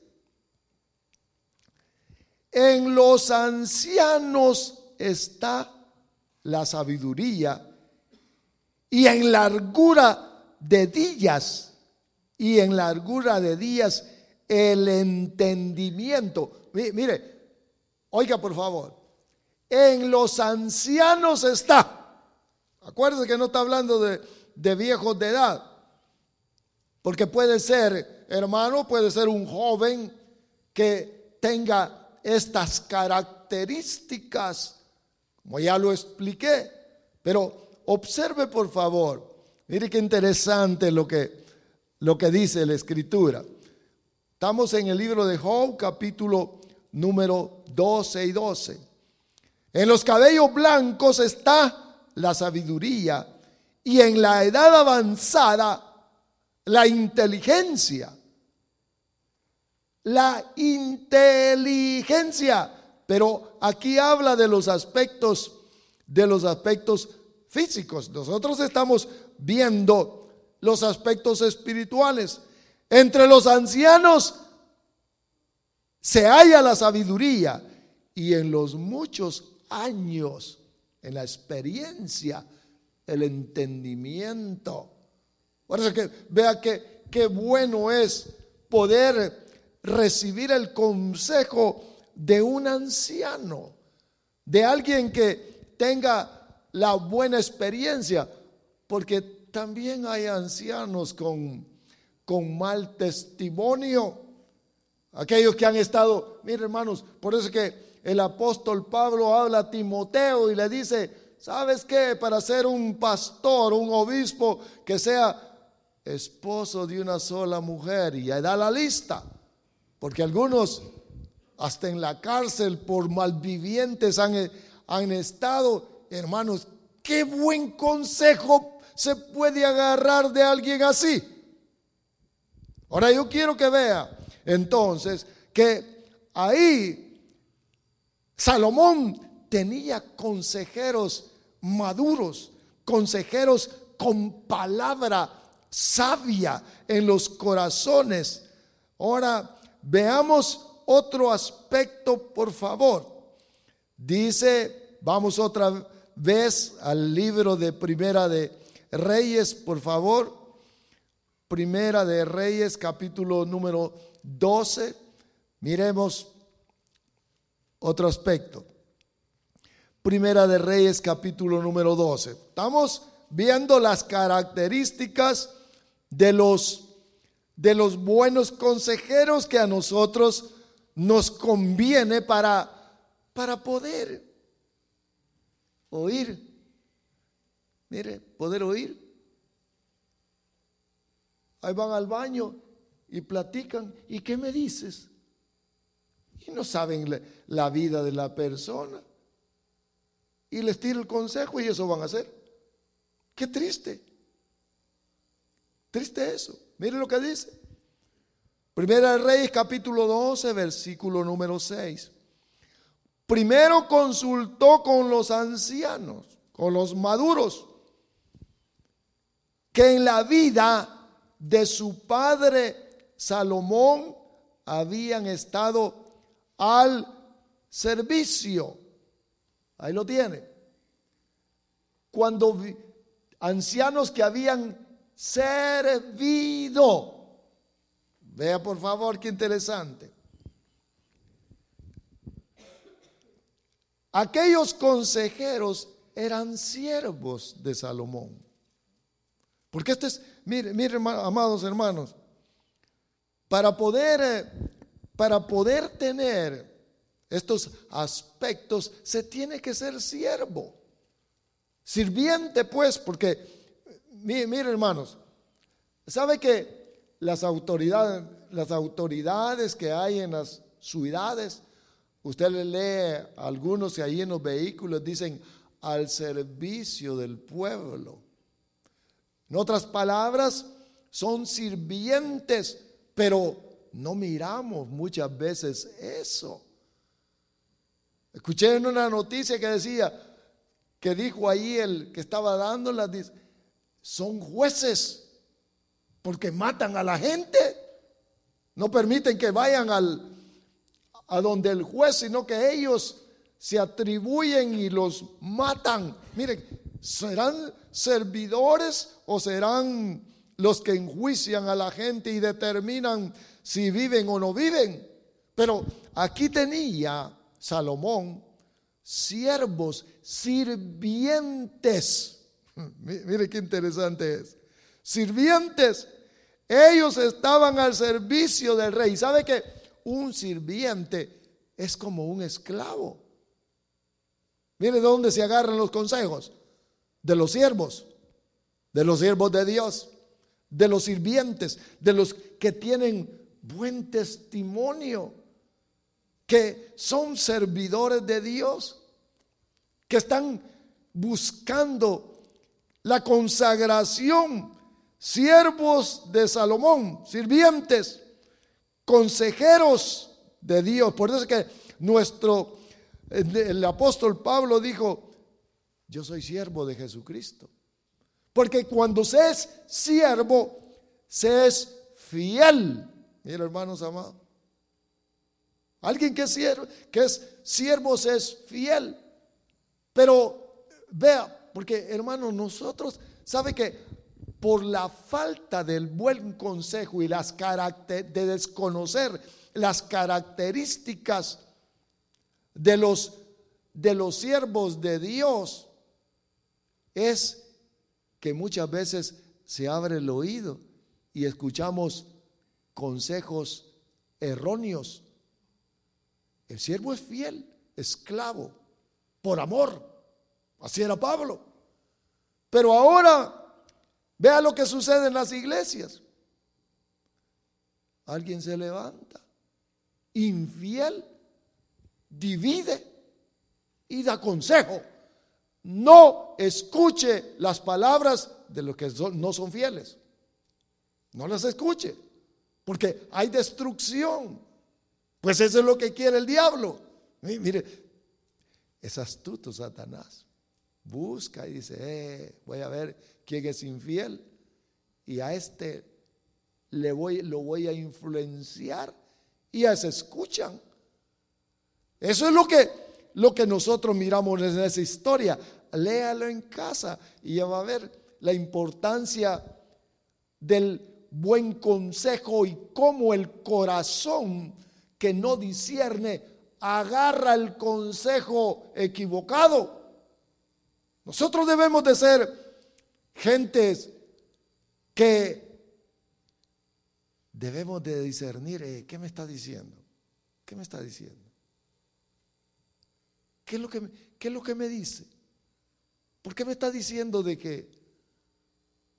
en los ancianos está la sabiduría y en largura de días y en largura de días el entendimiento. Mire, oiga por favor, en los ancianos está. Acuérdese que no está hablando de, de viejos de edad, porque puede ser hermano, puede ser un joven que tenga estas características, como ya lo expliqué. Pero observe por favor, mire qué interesante lo que, lo que dice la escritura. Estamos en el libro de Job, capítulo número 12 y 12. En los cabellos blancos está la sabiduría y en la edad avanzada la inteligencia la inteligencia. Pero aquí habla de los aspectos, de los aspectos físicos. Nosotros estamos viendo los aspectos espirituales. Entre los ancianos se halla la sabiduría y en los muchos años, en la experiencia, el entendimiento. Por eso que vea que qué bueno es poder recibir el consejo de un anciano, de alguien que tenga la buena experiencia, porque también hay ancianos con, con mal testimonio. Aquellos que han estado, miren hermanos, por eso que el apóstol Pablo habla a Timoteo y le dice, ¿sabes qué? Para ser un pastor, un obispo que sea esposo de una sola mujer, y ahí da la lista, porque algunos hasta en la cárcel por malvivientes han, han estado, hermanos, qué buen consejo se puede agarrar de alguien así. Ahora yo quiero que vea entonces que ahí Salomón tenía consejeros maduros, consejeros con palabra sabia en los corazones. Ahora veamos otro aspecto, por favor. Dice, vamos otra vez al libro de Primera de Reyes, por favor. Primera de Reyes, capítulo número 12. Miremos otro aspecto. Primera de Reyes, capítulo número 12. Estamos viendo las características de los, de los buenos consejeros que a nosotros nos conviene para, para poder oír. Mire, poder oír. Ahí van al baño y platican. ¿Y qué me dices? Y no saben la, la vida de la persona. Y les tiro el consejo y eso van a hacer. Qué triste. Triste eso. Mire lo que dice. Primera Reyes capítulo 12, versículo número 6. Primero consultó con los ancianos, con los maduros, que en la vida de su padre Salomón habían estado al servicio. Ahí lo tiene. Cuando ancianos que habían servido Vea por favor qué interesante. Aquellos consejeros eran siervos de Salomón. Porque esto es, mire, mire, amados hermanos, para poder, eh, para poder tener estos aspectos, se tiene que ser siervo. Sirviente, pues, porque, mire, hermanos, ¿sabe que las autoridades, las autoridades que hay en las ciudades. Usted le lee a algunos que ahí en los vehículos dicen al servicio del pueblo. En otras palabras, son sirvientes, pero no miramos muchas veces eso. Escuché en una noticia que decía, que dijo ahí el que estaba dándolas, son jueces porque matan a la gente. No permiten que vayan al, a donde el juez, sino que ellos se atribuyen y los matan. Miren, ¿serán servidores o serán los que enjuician a la gente y determinan si viven o no viven? Pero aquí tenía Salomón siervos, sirvientes. Mire qué interesante es. Sirvientes ellos estaban al servicio del rey. ¿Sabe que un sirviente es como un esclavo? Mire de dónde se agarran los consejos. De los siervos, de los siervos de Dios, de los sirvientes, de los que tienen buen testimonio, que son servidores de Dios, que están buscando la consagración siervos de Salomón, sirvientes, consejeros de Dios. Por eso es que nuestro, el apóstol Pablo dijo, yo soy siervo de Jesucristo. Porque cuando se es siervo, se es fiel. Mira, hermanos amados. Alguien que es siervo, que es siervo se es fiel. Pero vea, porque hermanos, nosotros, ¿sabe que por la falta del buen consejo y las de desconocer las características de los, de los siervos de Dios, es que muchas veces se abre el oído y escuchamos consejos erróneos. El siervo es fiel, esclavo, por amor. Así era Pablo. Pero ahora, vea lo que sucede en las iglesias. Alguien se levanta, infiel, divide y da consejo. No escuche las palabras de los que no son fieles. No las escuche, porque hay destrucción. Pues eso es lo que quiere el diablo. Mire, es astuto Satanás. Busca y dice, eh, voy a ver quién es infiel. Y a este le voy, lo voy a influenciar. Y ya se escuchan. Eso es lo que, lo que nosotros miramos en esa historia. Léalo en casa y ya va a ver la importancia del buen consejo y cómo el corazón que no discierne agarra el consejo equivocado. Nosotros debemos de ser gentes que debemos de discernir, eh, ¿qué me está diciendo? ¿Qué me está diciendo? ¿Qué es lo que me, qué es lo que me dice? ¿Por qué me está diciendo de que,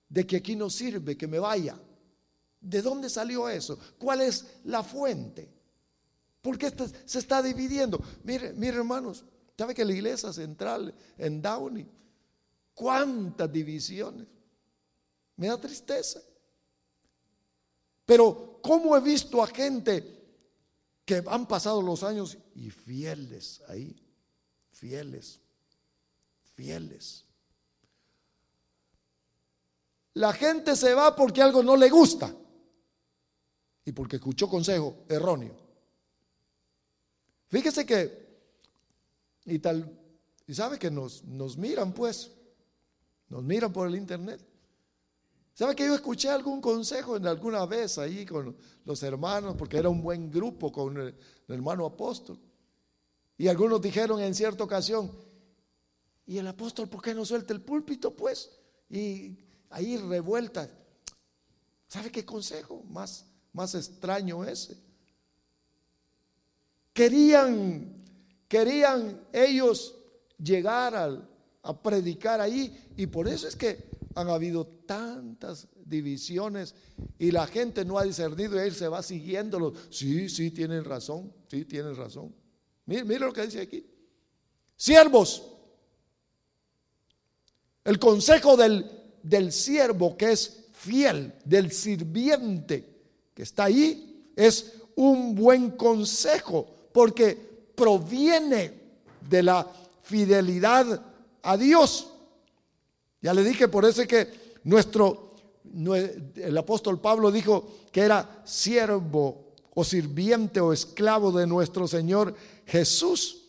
de que aquí no sirve, que me vaya? ¿De dónde salió eso? ¿Cuál es la fuente? ¿Por qué se está dividiendo? Mire, mire hermanos, ¿sabe que la iglesia central en Downey, cuántas divisiones? Me da tristeza. Pero ¿cómo he visto a gente que han pasado los años y fieles ahí? Fieles, fieles. La gente se va porque algo no le gusta y porque escuchó consejo erróneo. Fíjese que, y tal, y sabe que nos, nos miran pues, nos miran por el internet. ¿Sabe que yo escuché algún consejo en alguna vez ahí con los hermanos, porque era un buen grupo con el, hermano apóstol? Y algunos dijeron en cierta ocasión, ¿y el apóstol por qué no suelta el púlpito pues? Y ahí revuelta. ¿Sabe qué consejo más más extraño ese. Querían, querían ellos llegar a predicar ahí y por eso es que han habido tantas divisiones y la gente no ha discernido y él se va siguiéndolo. Sí, sí, tienen razón, sí, tienen razón. Mire, mire lo que dice aquí. Siervos, el consejo del, del siervo que es fiel, del sirviente, que está ahí es un buen consejo porque proviene de la fidelidad a Dios. Ya le dije, por eso es que nuestro, el apóstol Pablo dijo que era siervo o sirviente o esclavo de nuestro Señor Jesús.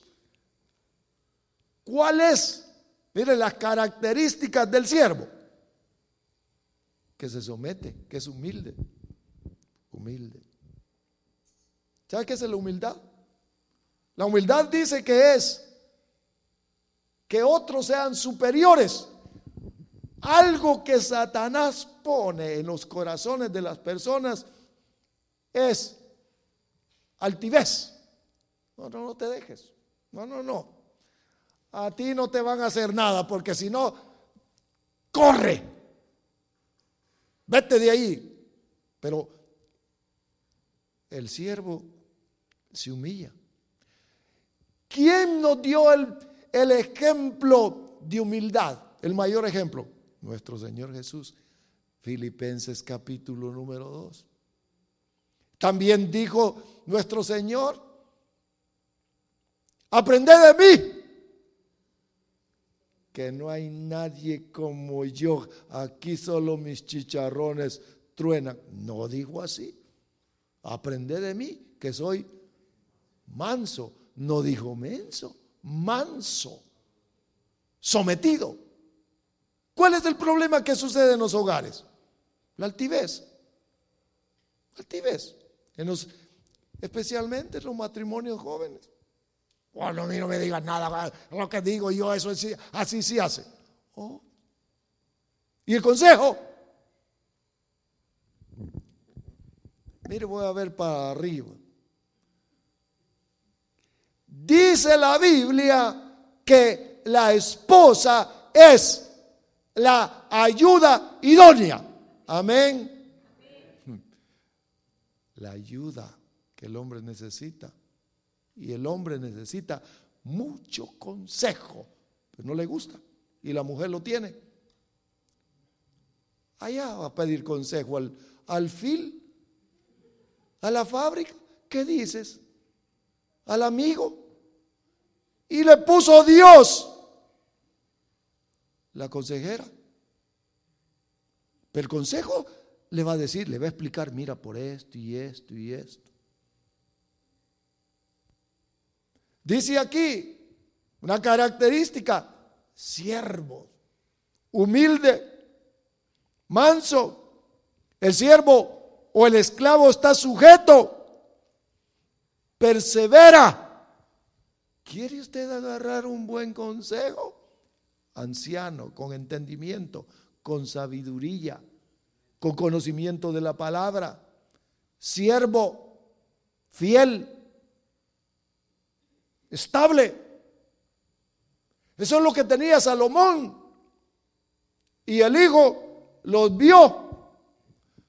¿Cuál es? Mire las características del siervo. Que se somete, que es humilde, humilde. ¿Sabe qué es la humildad? La humildad dice que es que otros sean superiores. Algo que Satanás pone en los corazones de las personas es altivez. No, no, no te dejes. No, no, no. A ti no te van a hacer nada porque si no, corre. Vete de ahí. Pero el siervo se humilla. ¿Quién nos dio el, el ejemplo de humildad? El mayor ejemplo. Nuestro Señor Jesús. Filipenses capítulo número 2. También dijo nuestro Señor, aprended de mí, que no hay nadie como yo, aquí solo mis chicharrones truenan. No dijo así. Aprende de mí, que soy manso. No dijo menso, manso, sometido. ¿Cuál es el problema que sucede en los hogares? La altivez. Altivez. En los, especialmente en los matrimonios jóvenes. Bueno, a mí no me digas nada, lo que digo yo, eso así, así se hace. Oh, ¿Y el consejo? Mire, voy a ver para arriba. Dice la Biblia que la esposa es la ayuda idónea. Amén. La ayuda que el hombre necesita. Y el hombre necesita mucho consejo, pero no le gusta. Y la mujer lo tiene. Allá va a pedir consejo al, al fil, a la fábrica. ¿Qué dices? Al amigo. Y le puso Dios la consejera. Pero el consejo le va a decir, le va a explicar, mira por esto y esto y esto. Dice aquí una característica, siervo, humilde, manso. El siervo o el esclavo está sujeto, persevera. ¿Quiere usted agarrar un buen consejo? Anciano, con entendimiento, con sabiduría, con conocimiento de la palabra. Siervo, fiel, estable. Eso es lo que tenía Salomón. Y el hijo los vio,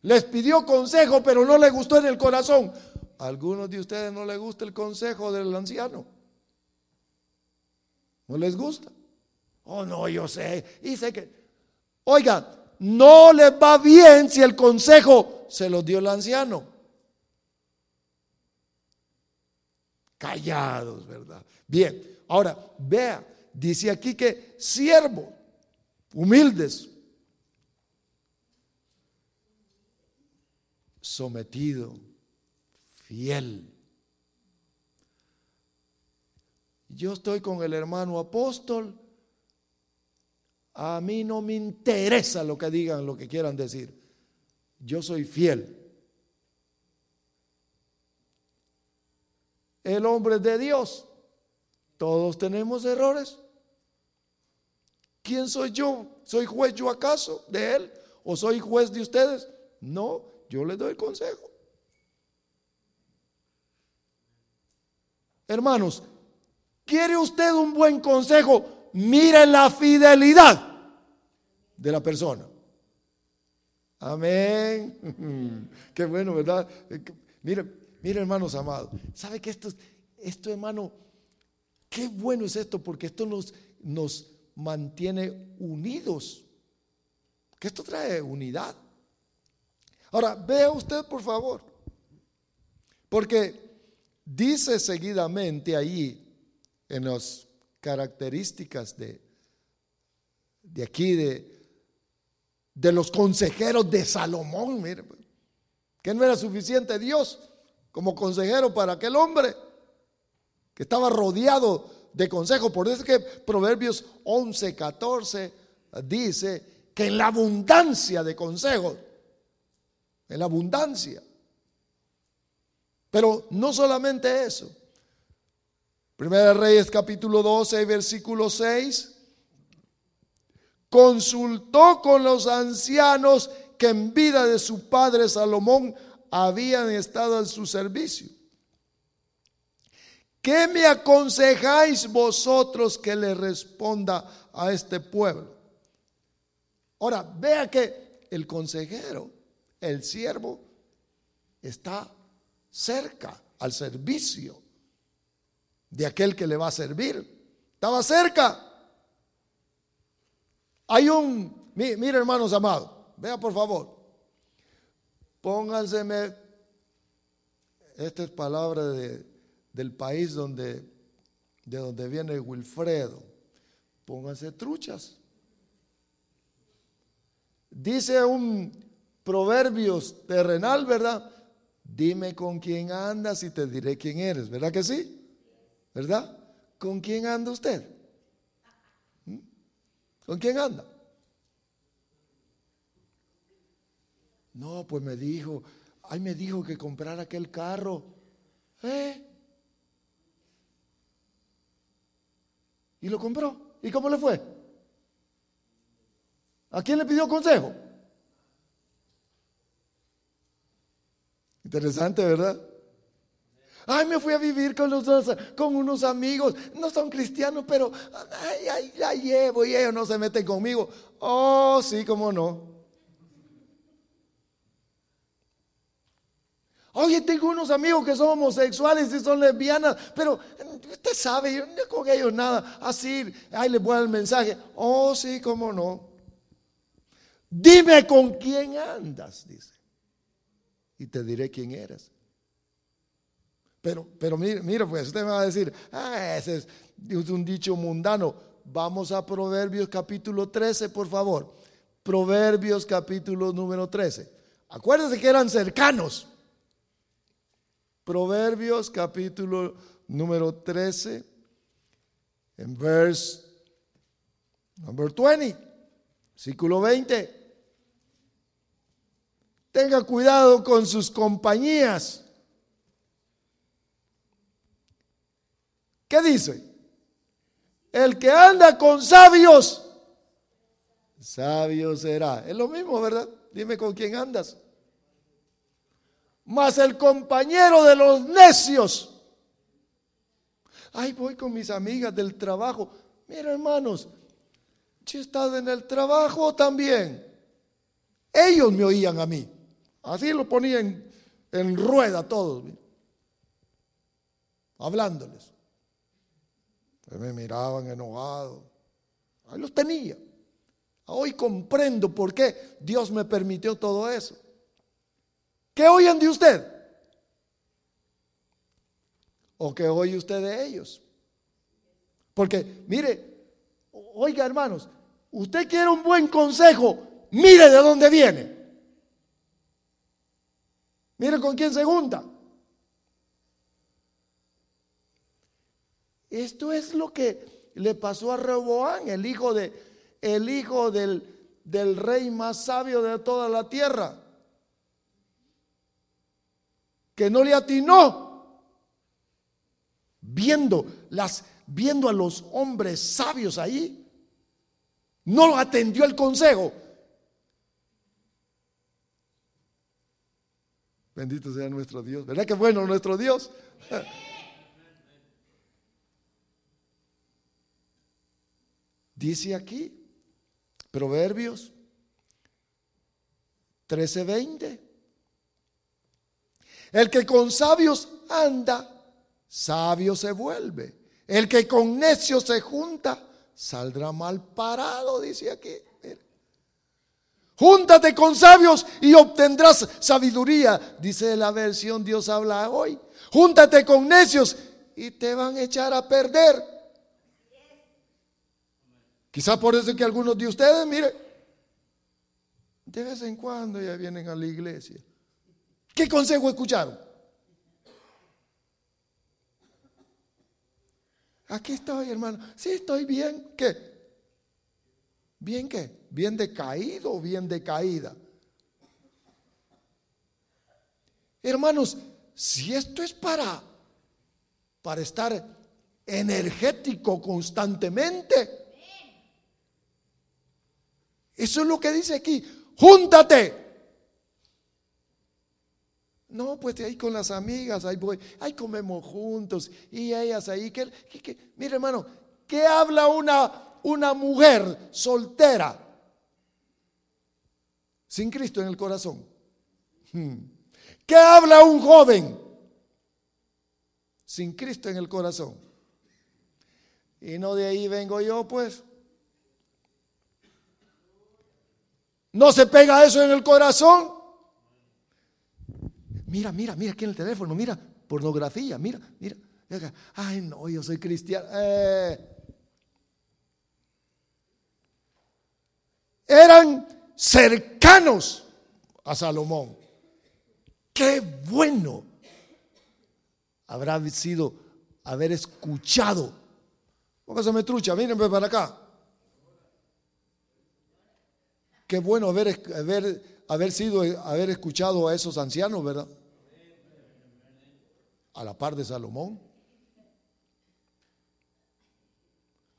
les pidió consejo, pero no le gustó en el corazón. ¿A algunos de ustedes no les gusta el consejo del anciano? ¿No les gusta? Oh, no, yo sé. Y sé que, oiga, no les va bien si el consejo se lo dio el anciano. Callados, ¿verdad? Bien, ahora vea, dice aquí que siervo, humildes, sometido, fiel. Yo estoy con el hermano apóstol. A mí no me interesa lo que digan, lo que quieran decir. Yo soy fiel. El hombre de Dios. Todos tenemos errores. ¿Quién soy yo? ¿Soy juez yo acaso de él? ¿O soy juez de ustedes? No, yo les doy consejo. Hermanos, ¿quiere usted un buen consejo? Mire la fidelidad de la persona. Amén. Qué bueno, ¿verdad? Mire, mire hermanos amados. ¿Sabe que esto, esto hermano, qué bueno es esto? Porque esto nos, nos mantiene unidos. Que esto trae unidad. Ahora, vea usted por favor. Porque dice seguidamente ahí en las características de, de aquí, de, de los consejeros de Salomón, mire, que no era suficiente Dios como consejero para aquel hombre que estaba rodeado de consejo. Por eso es que Proverbios 11, 14 dice que en la abundancia de consejos, en la abundancia, pero no solamente eso. Primera Reyes capítulo 12, versículo 6. Consultó con los ancianos que en vida de su padre Salomón habían estado en su servicio. ¿Qué me aconsejáis vosotros que le responda a este pueblo? Ahora, vea que el consejero, el siervo, está cerca, al servicio de aquel que le va a servir. Estaba cerca. Hay un, mire hermanos amados, vea por favor, pónganseme, esta es palabra de, del país donde, de donde viene Wilfredo, pónganse truchas. Dice un proverbios terrenal, ¿verdad? Dime con quién andas y te diré quién eres, ¿verdad que sí? ¿Verdad? ¿Con quién anda usted? ¿Mm? ¿Con quién anda? No, pues me dijo, ay, me dijo que comprara aquel carro. ¿Eh? Y lo compró. ¿Y cómo le fue? ¿A quién le pidió consejo? Interesante, ¿verdad? Ay, me fui a vivir con, los con unos amigos, no son cristianos, pero ay, ay, la llevo y ellos no se meten conmigo. Oh, sí, cómo no. Oye, tengo unos amigos que son homosexuales y son lesbianas, pero usted sabe, yo no con ellos nada. Así, ahí les voy el mensaje. Oh, sí, cómo no. Dime con quién andas, dice. Y te diré quién eres. Pero, pero mire, mire, pues usted me va a decir, ah, ese es un dicho mundano. Vamos a Proverbios capítulo 13, por favor. Proverbios capítulo número 13. Acuérdense que eran cercanos. Proverbios capítulo número 13, en verse number 20, versículo 20. Tenga cuidado con sus compañías. ¿Qué dice? El que anda con sabios, sabio será. Es lo mismo, ¿verdad? Dime con quién andas mas el compañero de los necios. Ay, voy con mis amigas del trabajo. Mira, hermanos, si estás en el trabajo también. Ellos me oían a mí. Así lo ponían en rueda todos, hablándoles. Me miraban enojados. Ahí los tenía. Hoy comprendo por qué Dios me permitió todo eso. ¿Qué oyen de usted? ¿O qué oye usted de ellos? Porque, mire, oiga hermanos, usted quiere un buen consejo, mire de dónde viene. Mire con quién se junta. Esto es lo que le pasó a Reboán, el hijo de el hijo del, del rey más sabio de toda la tierra que no le atinó, viendo, las, viendo a los hombres sabios ahí, no atendió el consejo. Bendito sea nuestro Dios. ¿Verdad que bueno nuestro Dios? Dice aquí, Proverbios 13:20. El que con sabios anda, sabio se vuelve. El que con necios se junta, saldrá mal parado, dice aquí. Júntate con sabios y obtendrás sabiduría, dice la versión Dios habla hoy. Júntate con necios y te van a echar a perder. Quizá por eso que algunos de ustedes, mire, de vez en cuando ya vienen a la iglesia. ¿Qué consejo escucharon? Aquí estoy, hermano. Sí, estoy bien. ¿Qué? ¿Bien qué? ¿Bien decaído o bien decaída? Hermanos, si esto es para para estar energético constantemente. Eso es lo que dice aquí. Júntate. No, pues ahí con las amigas, ahí voy, ahí comemos juntos y ellas ahí. Que, mire hermano, ¿qué habla una, una mujer soltera sin Cristo en el corazón? Hmm. ¿Qué habla un joven sin Cristo en el corazón? Y no de ahí vengo yo, pues. ¿No se pega eso en el corazón? Mira, mira, mira aquí en el teléfono, mira, pornografía, mira, mira. Ay, no, yo soy cristiano. Eh. Eran cercanos a Salomón. Qué bueno habrá sido haber escuchado. Póngase trucha, mírenme para acá. Qué bueno haber, haber haber sido, haber escuchado a esos ancianos, ¿verdad? A la par de Salomón.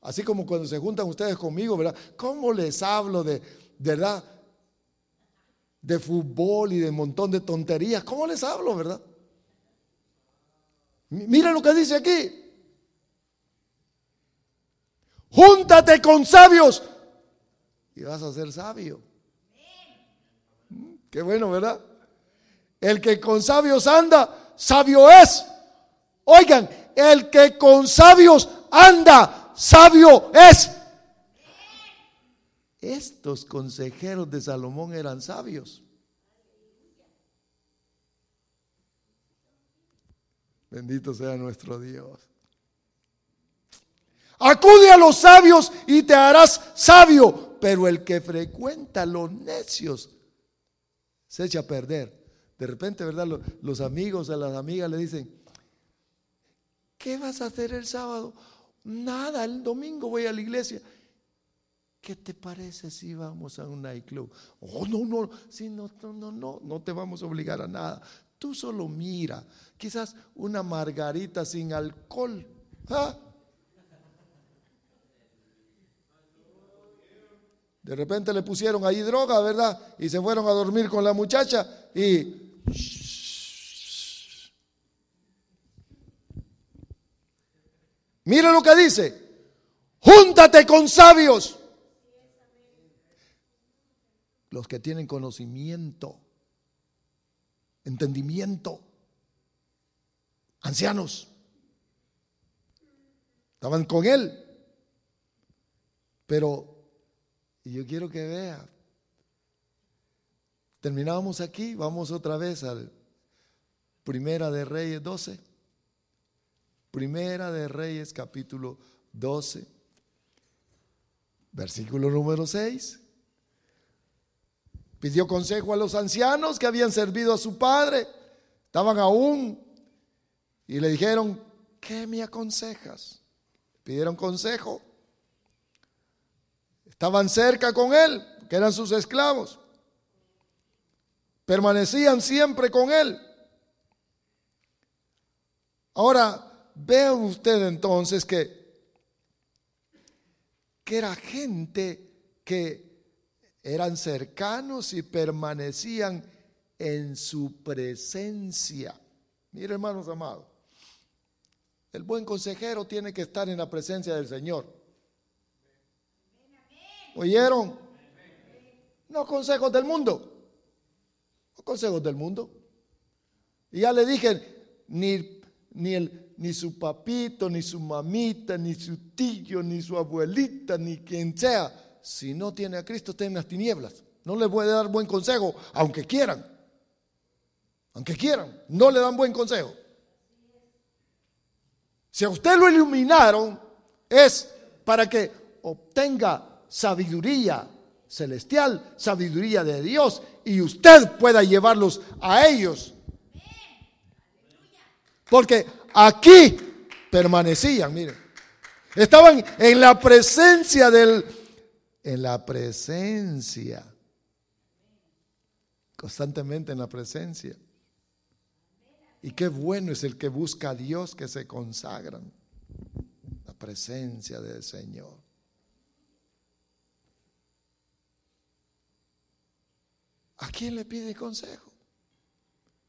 Así como cuando se juntan ustedes conmigo, ¿verdad? ¿Cómo les hablo de, ¿verdad? De fútbol y de un montón de tonterías. ¿Cómo les hablo, verdad? Miren lo que dice aquí. Júntate con sabios y vas a ser sabio. Mm, qué bueno, ¿verdad? El que con sabios anda, sabio es. Oigan, el que con sabios anda, sabio es. Estos consejeros de Salomón eran sabios. Bendito sea nuestro Dios. Acude a los sabios y te harás sabio, pero el que frecuenta los necios se echa a perder. De repente, ¿verdad? Los, amigos a las amigas le dicen, ¿qué vas a hacer el sábado? Nada, el domingo voy a la iglesia. ¿Qué te parece si vamos a un nightclub? Oh, no, no, sí, no, no, no, no, no te vamos a obligar a nada. Tú solo mira, quizás una margarita sin alcohol. ¿Ah? De repente le pusieron ahí droga, ¿verdad? Y se fueron a dormir con la muchacha y... Mira lo que dice. Júntate con sabios. Los que tienen conocimiento entendimiento. Ancianos. Estaban con él. Pero yo quiero que vea. Terminamos aquí, vamos otra vez al Primera de Reyes 12. Primera de Reyes capítulo 12, versículo número 6. Pidió consejo a los ancianos que habían servido a su padre. Estaban aún y le dijeron, ¿qué me aconsejas? Pidieron consejo. Estaban cerca con él, que eran sus esclavos. Permanecían siempre con él. Ahora, vea usted entonces que, que era gente que eran cercanos y permanecían en su presencia. Mire, hermanos amados, el buen consejero tiene que estar en la presencia del Señor. ¿Oyeron? No consejos del mundo. No consejos del mundo. Y ya le dije, ni, ni, el, ni su papito, ni su mamita, ni su tío, ni su abuelita, ni quien sea si no tiene a Cristo, está en las tinieblas. No le puede dar buen consejo, aunque quieran. Aunque quieran, no le dan buen consejo. Si a usted lo iluminaron, es para que obtenga sabiduría celestial, sabiduría de Dios, y usted pueda llevarlos a ellos. Porque aquí permanecían, miren, estaban en la presencia del en la presencia. Constantemente en la presencia. Y qué bueno es el que busca a Dios que se consagran. La presencia del Señor. ¿A quién le pide consejo?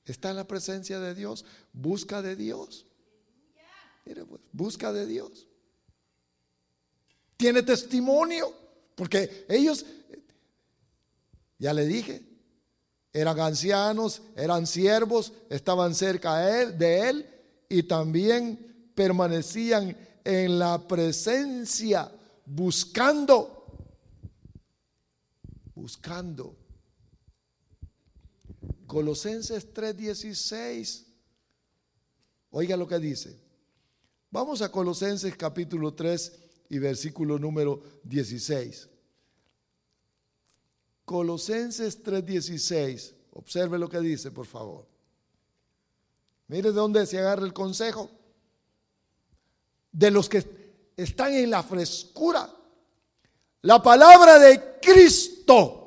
Está en la presencia de Dios, busca de Dios. Mire, pues, busca de Dios. Tiene testimonio. Porque ellos, ya le dije, eran ancianos, eran siervos, estaban cerca de él y también permanecían en la presencia buscando, buscando. Colosenses 3:16. Oiga lo que dice. Vamos a Colosenses capítulo 3 y versículo número 16. Colosenses 3:16. Observe lo que dice, por favor. Mire de dónde se agarra el consejo. De los que están en la frescura. La palabra de Cristo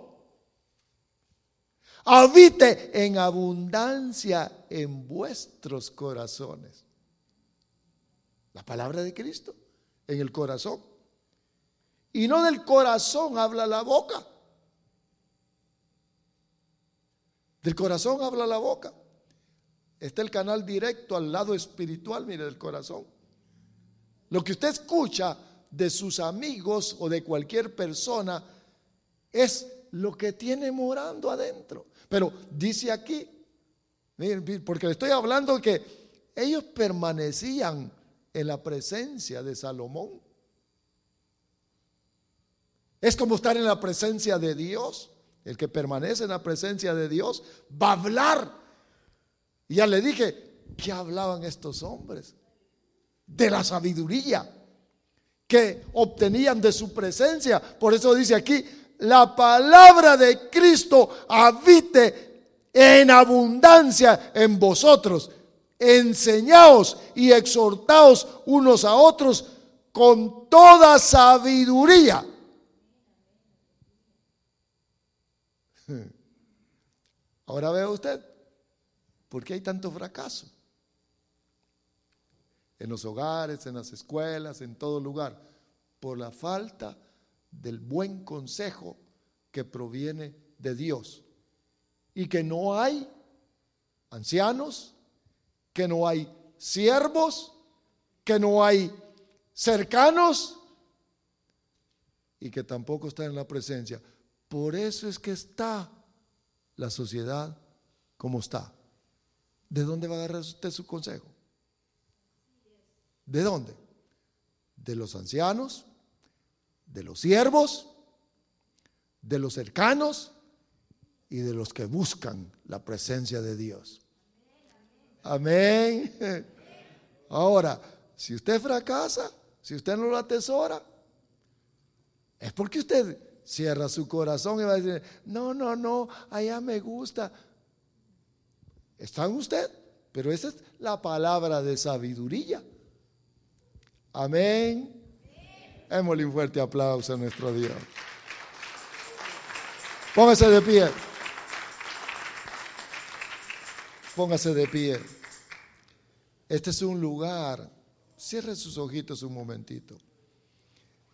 habite en abundancia en vuestros corazones. La palabra de Cristo en el corazón. Y no del corazón habla la boca. Del corazón habla la boca. Está el canal directo al lado espiritual, mire, del corazón. Lo que usted escucha de sus amigos o de cualquier persona es lo que tiene morando adentro. Pero dice aquí, porque le estoy hablando que ellos permanecían en la presencia de Salomón. Es como estar en la presencia de Dios. El que permanece en la presencia de Dios va a hablar. Y ya le dije, ¿qué hablaban estos hombres? De la sabiduría que obtenían de su presencia. Por eso dice aquí, la palabra de Cristo habite en abundancia en vosotros. Enseñaos y exhortaos unos a otros con toda sabiduría Ahora vea usted, ¿por qué hay tanto fracaso? En los hogares, en las escuelas, en todo lugar, por la falta del buen consejo que proviene de Dios. Y que no hay ancianos, que no hay siervos, que no hay cercanos y que tampoco está en la presencia. Por eso es que está la sociedad como está. ¿De dónde va a agarrar usted su consejo? ¿De dónde? De los ancianos, de los siervos, de los cercanos y de los que buscan la presencia de Dios. Amén. Ahora, si usted fracasa, si usted no lo atesora, es porque usted cierra su corazón y va a decir, no, no, no, allá me gusta. Está en usted, pero esa es la palabra de sabiduría. Amén. Démosle un fuerte aplauso a nuestro Dios. Póngase de pie. Póngase de pie. Este es un lugar. Cierre sus ojitos un momentito.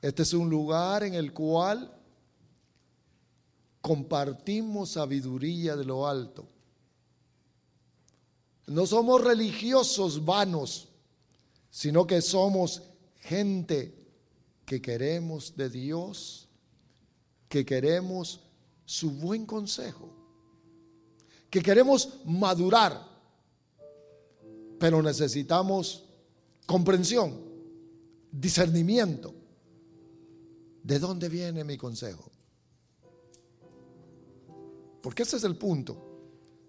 Este es un lugar en el cual compartimos sabiduría de lo alto. No somos religiosos vanos, sino que somos gente que queremos de Dios, que queremos su buen consejo, que queremos madurar, pero necesitamos comprensión, discernimiento. ¿De dónde viene mi consejo? Porque ese es el punto.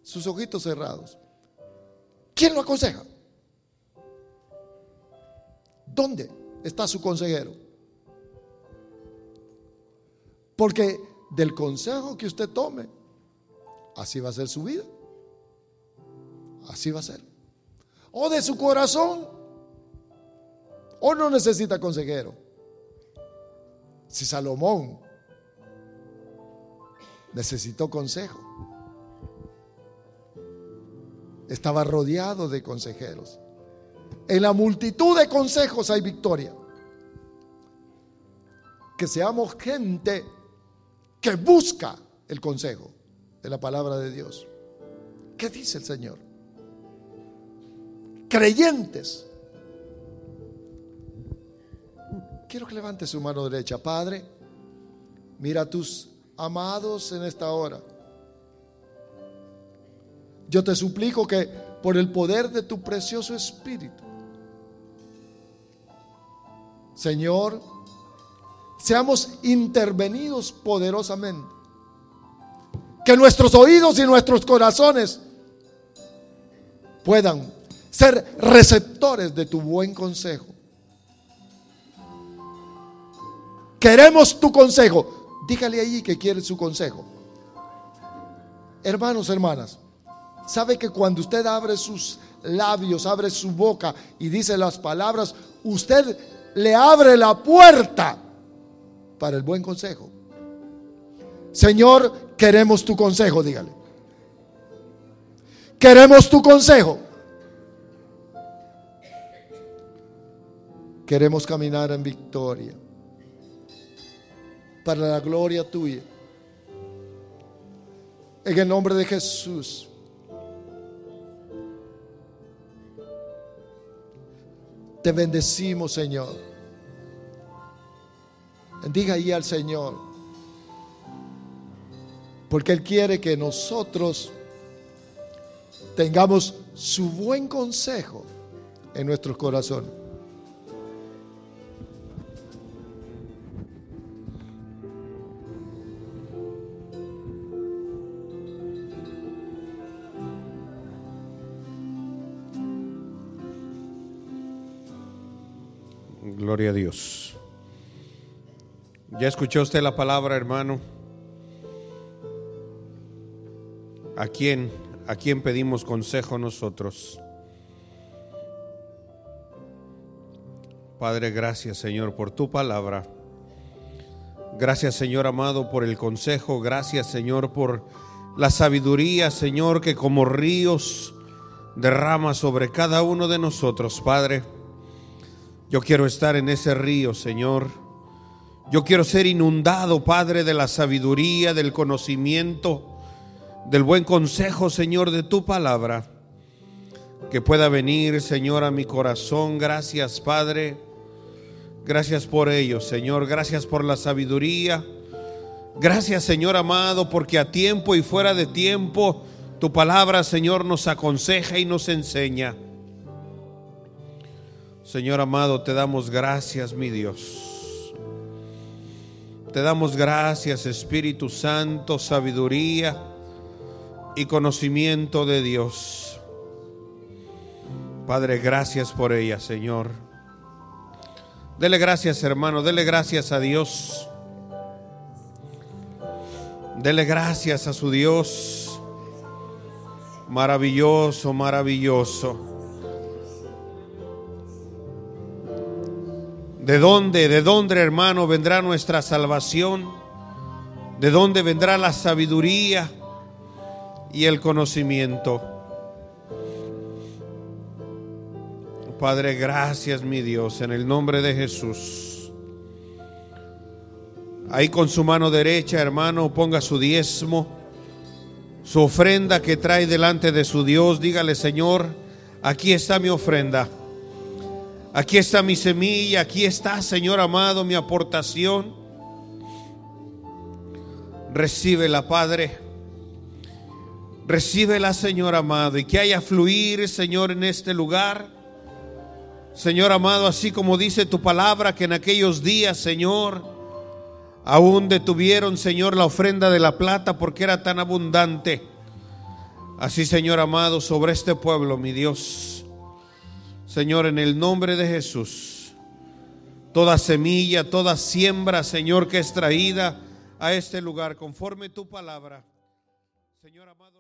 Sus ojitos cerrados. ¿Quién lo aconseja? ¿Dónde está su consejero? Porque del consejo que usted tome, así va a ser su vida. Así va a ser. O de su corazón, o no necesita consejero. Si Salomón necesitó consejo. Estaba rodeado de consejeros. En la multitud de consejos hay victoria. Que seamos gente que busca el consejo de la palabra de Dios. ¿Qué dice el Señor? Creyentes. Quiero que levante su mano derecha. Padre, mira tus amados en esta hora. Yo te suplico que por el poder de tu precioso Espíritu, Señor, seamos intervenidos poderosamente. Que nuestros oídos y nuestros corazones puedan ser receptores de tu buen consejo. Queremos tu consejo. Dígale allí que quiere su consejo. Hermanos, hermanas, sabe que cuando usted abre sus labios, abre su boca y dice las palabras, usted le abre la puerta para el buen consejo. Señor, queremos tu consejo, dígale. Queremos tu consejo. Queremos caminar en victoria para la gloria tuya. En el nombre de Jesús. Te bendecimos, Señor. Bendiga ahí al Señor. Porque Él quiere que nosotros tengamos su buen consejo en nuestros corazones. Gloria a Dios. ¿Ya escuchó usted la palabra, hermano? ¿A quién, a quién pedimos consejo nosotros? Padre, gracias Señor por tu palabra. Gracias Señor amado por el consejo. Gracias Señor por la sabiduría, Señor, que como ríos derrama sobre cada uno de nosotros, Padre. Yo quiero estar en ese río, Señor. Yo quiero ser inundado, Padre, de la sabiduría, del conocimiento, del buen consejo, Señor, de tu palabra. Que pueda venir, Señor, a mi corazón. Gracias, Padre. Gracias por ello, Señor. Gracias por la sabiduría. Gracias, Señor amado, porque a tiempo y fuera de tiempo tu palabra, Señor, nos aconseja y nos enseña. Señor amado, te damos gracias, mi Dios. Te damos gracias, Espíritu Santo, sabiduría y conocimiento de Dios. Padre, gracias por ella, Señor. Dele gracias, hermano, dele gracias a Dios. Dele gracias a su Dios. Maravilloso, maravilloso. ¿De dónde, de dónde, hermano, vendrá nuestra salvación? ¿De dónde vendrá la sabiduría y el conocimiento? Padre, gracias, mi Dios, en el nombre de Jesús. Ahí con su mano derecha, hermano, ponga su diezmo, su ofrenda que trae delante de su Dios. Dígale, Señor, aquí está mi ofrenda. Aquí está mi semilla, aquí está, Señor amado, mi aportación. Recíbela, Padre. Recíbela, Señor amado, y que haya fluir, Señor, en este lugar. Señor amado, así como dice tu palabra, que en aquellos días, Señor, aún detuvieron, Señor, la ofrenda de la plata porque era tan abundante. Así, Señor amado, sobre este pueblo, mi Dios Señor, en el nombre de Jesús, toda semilla, toda siembra, Señor, que es traída a este lugar, conforme tu palabra. Señor amado,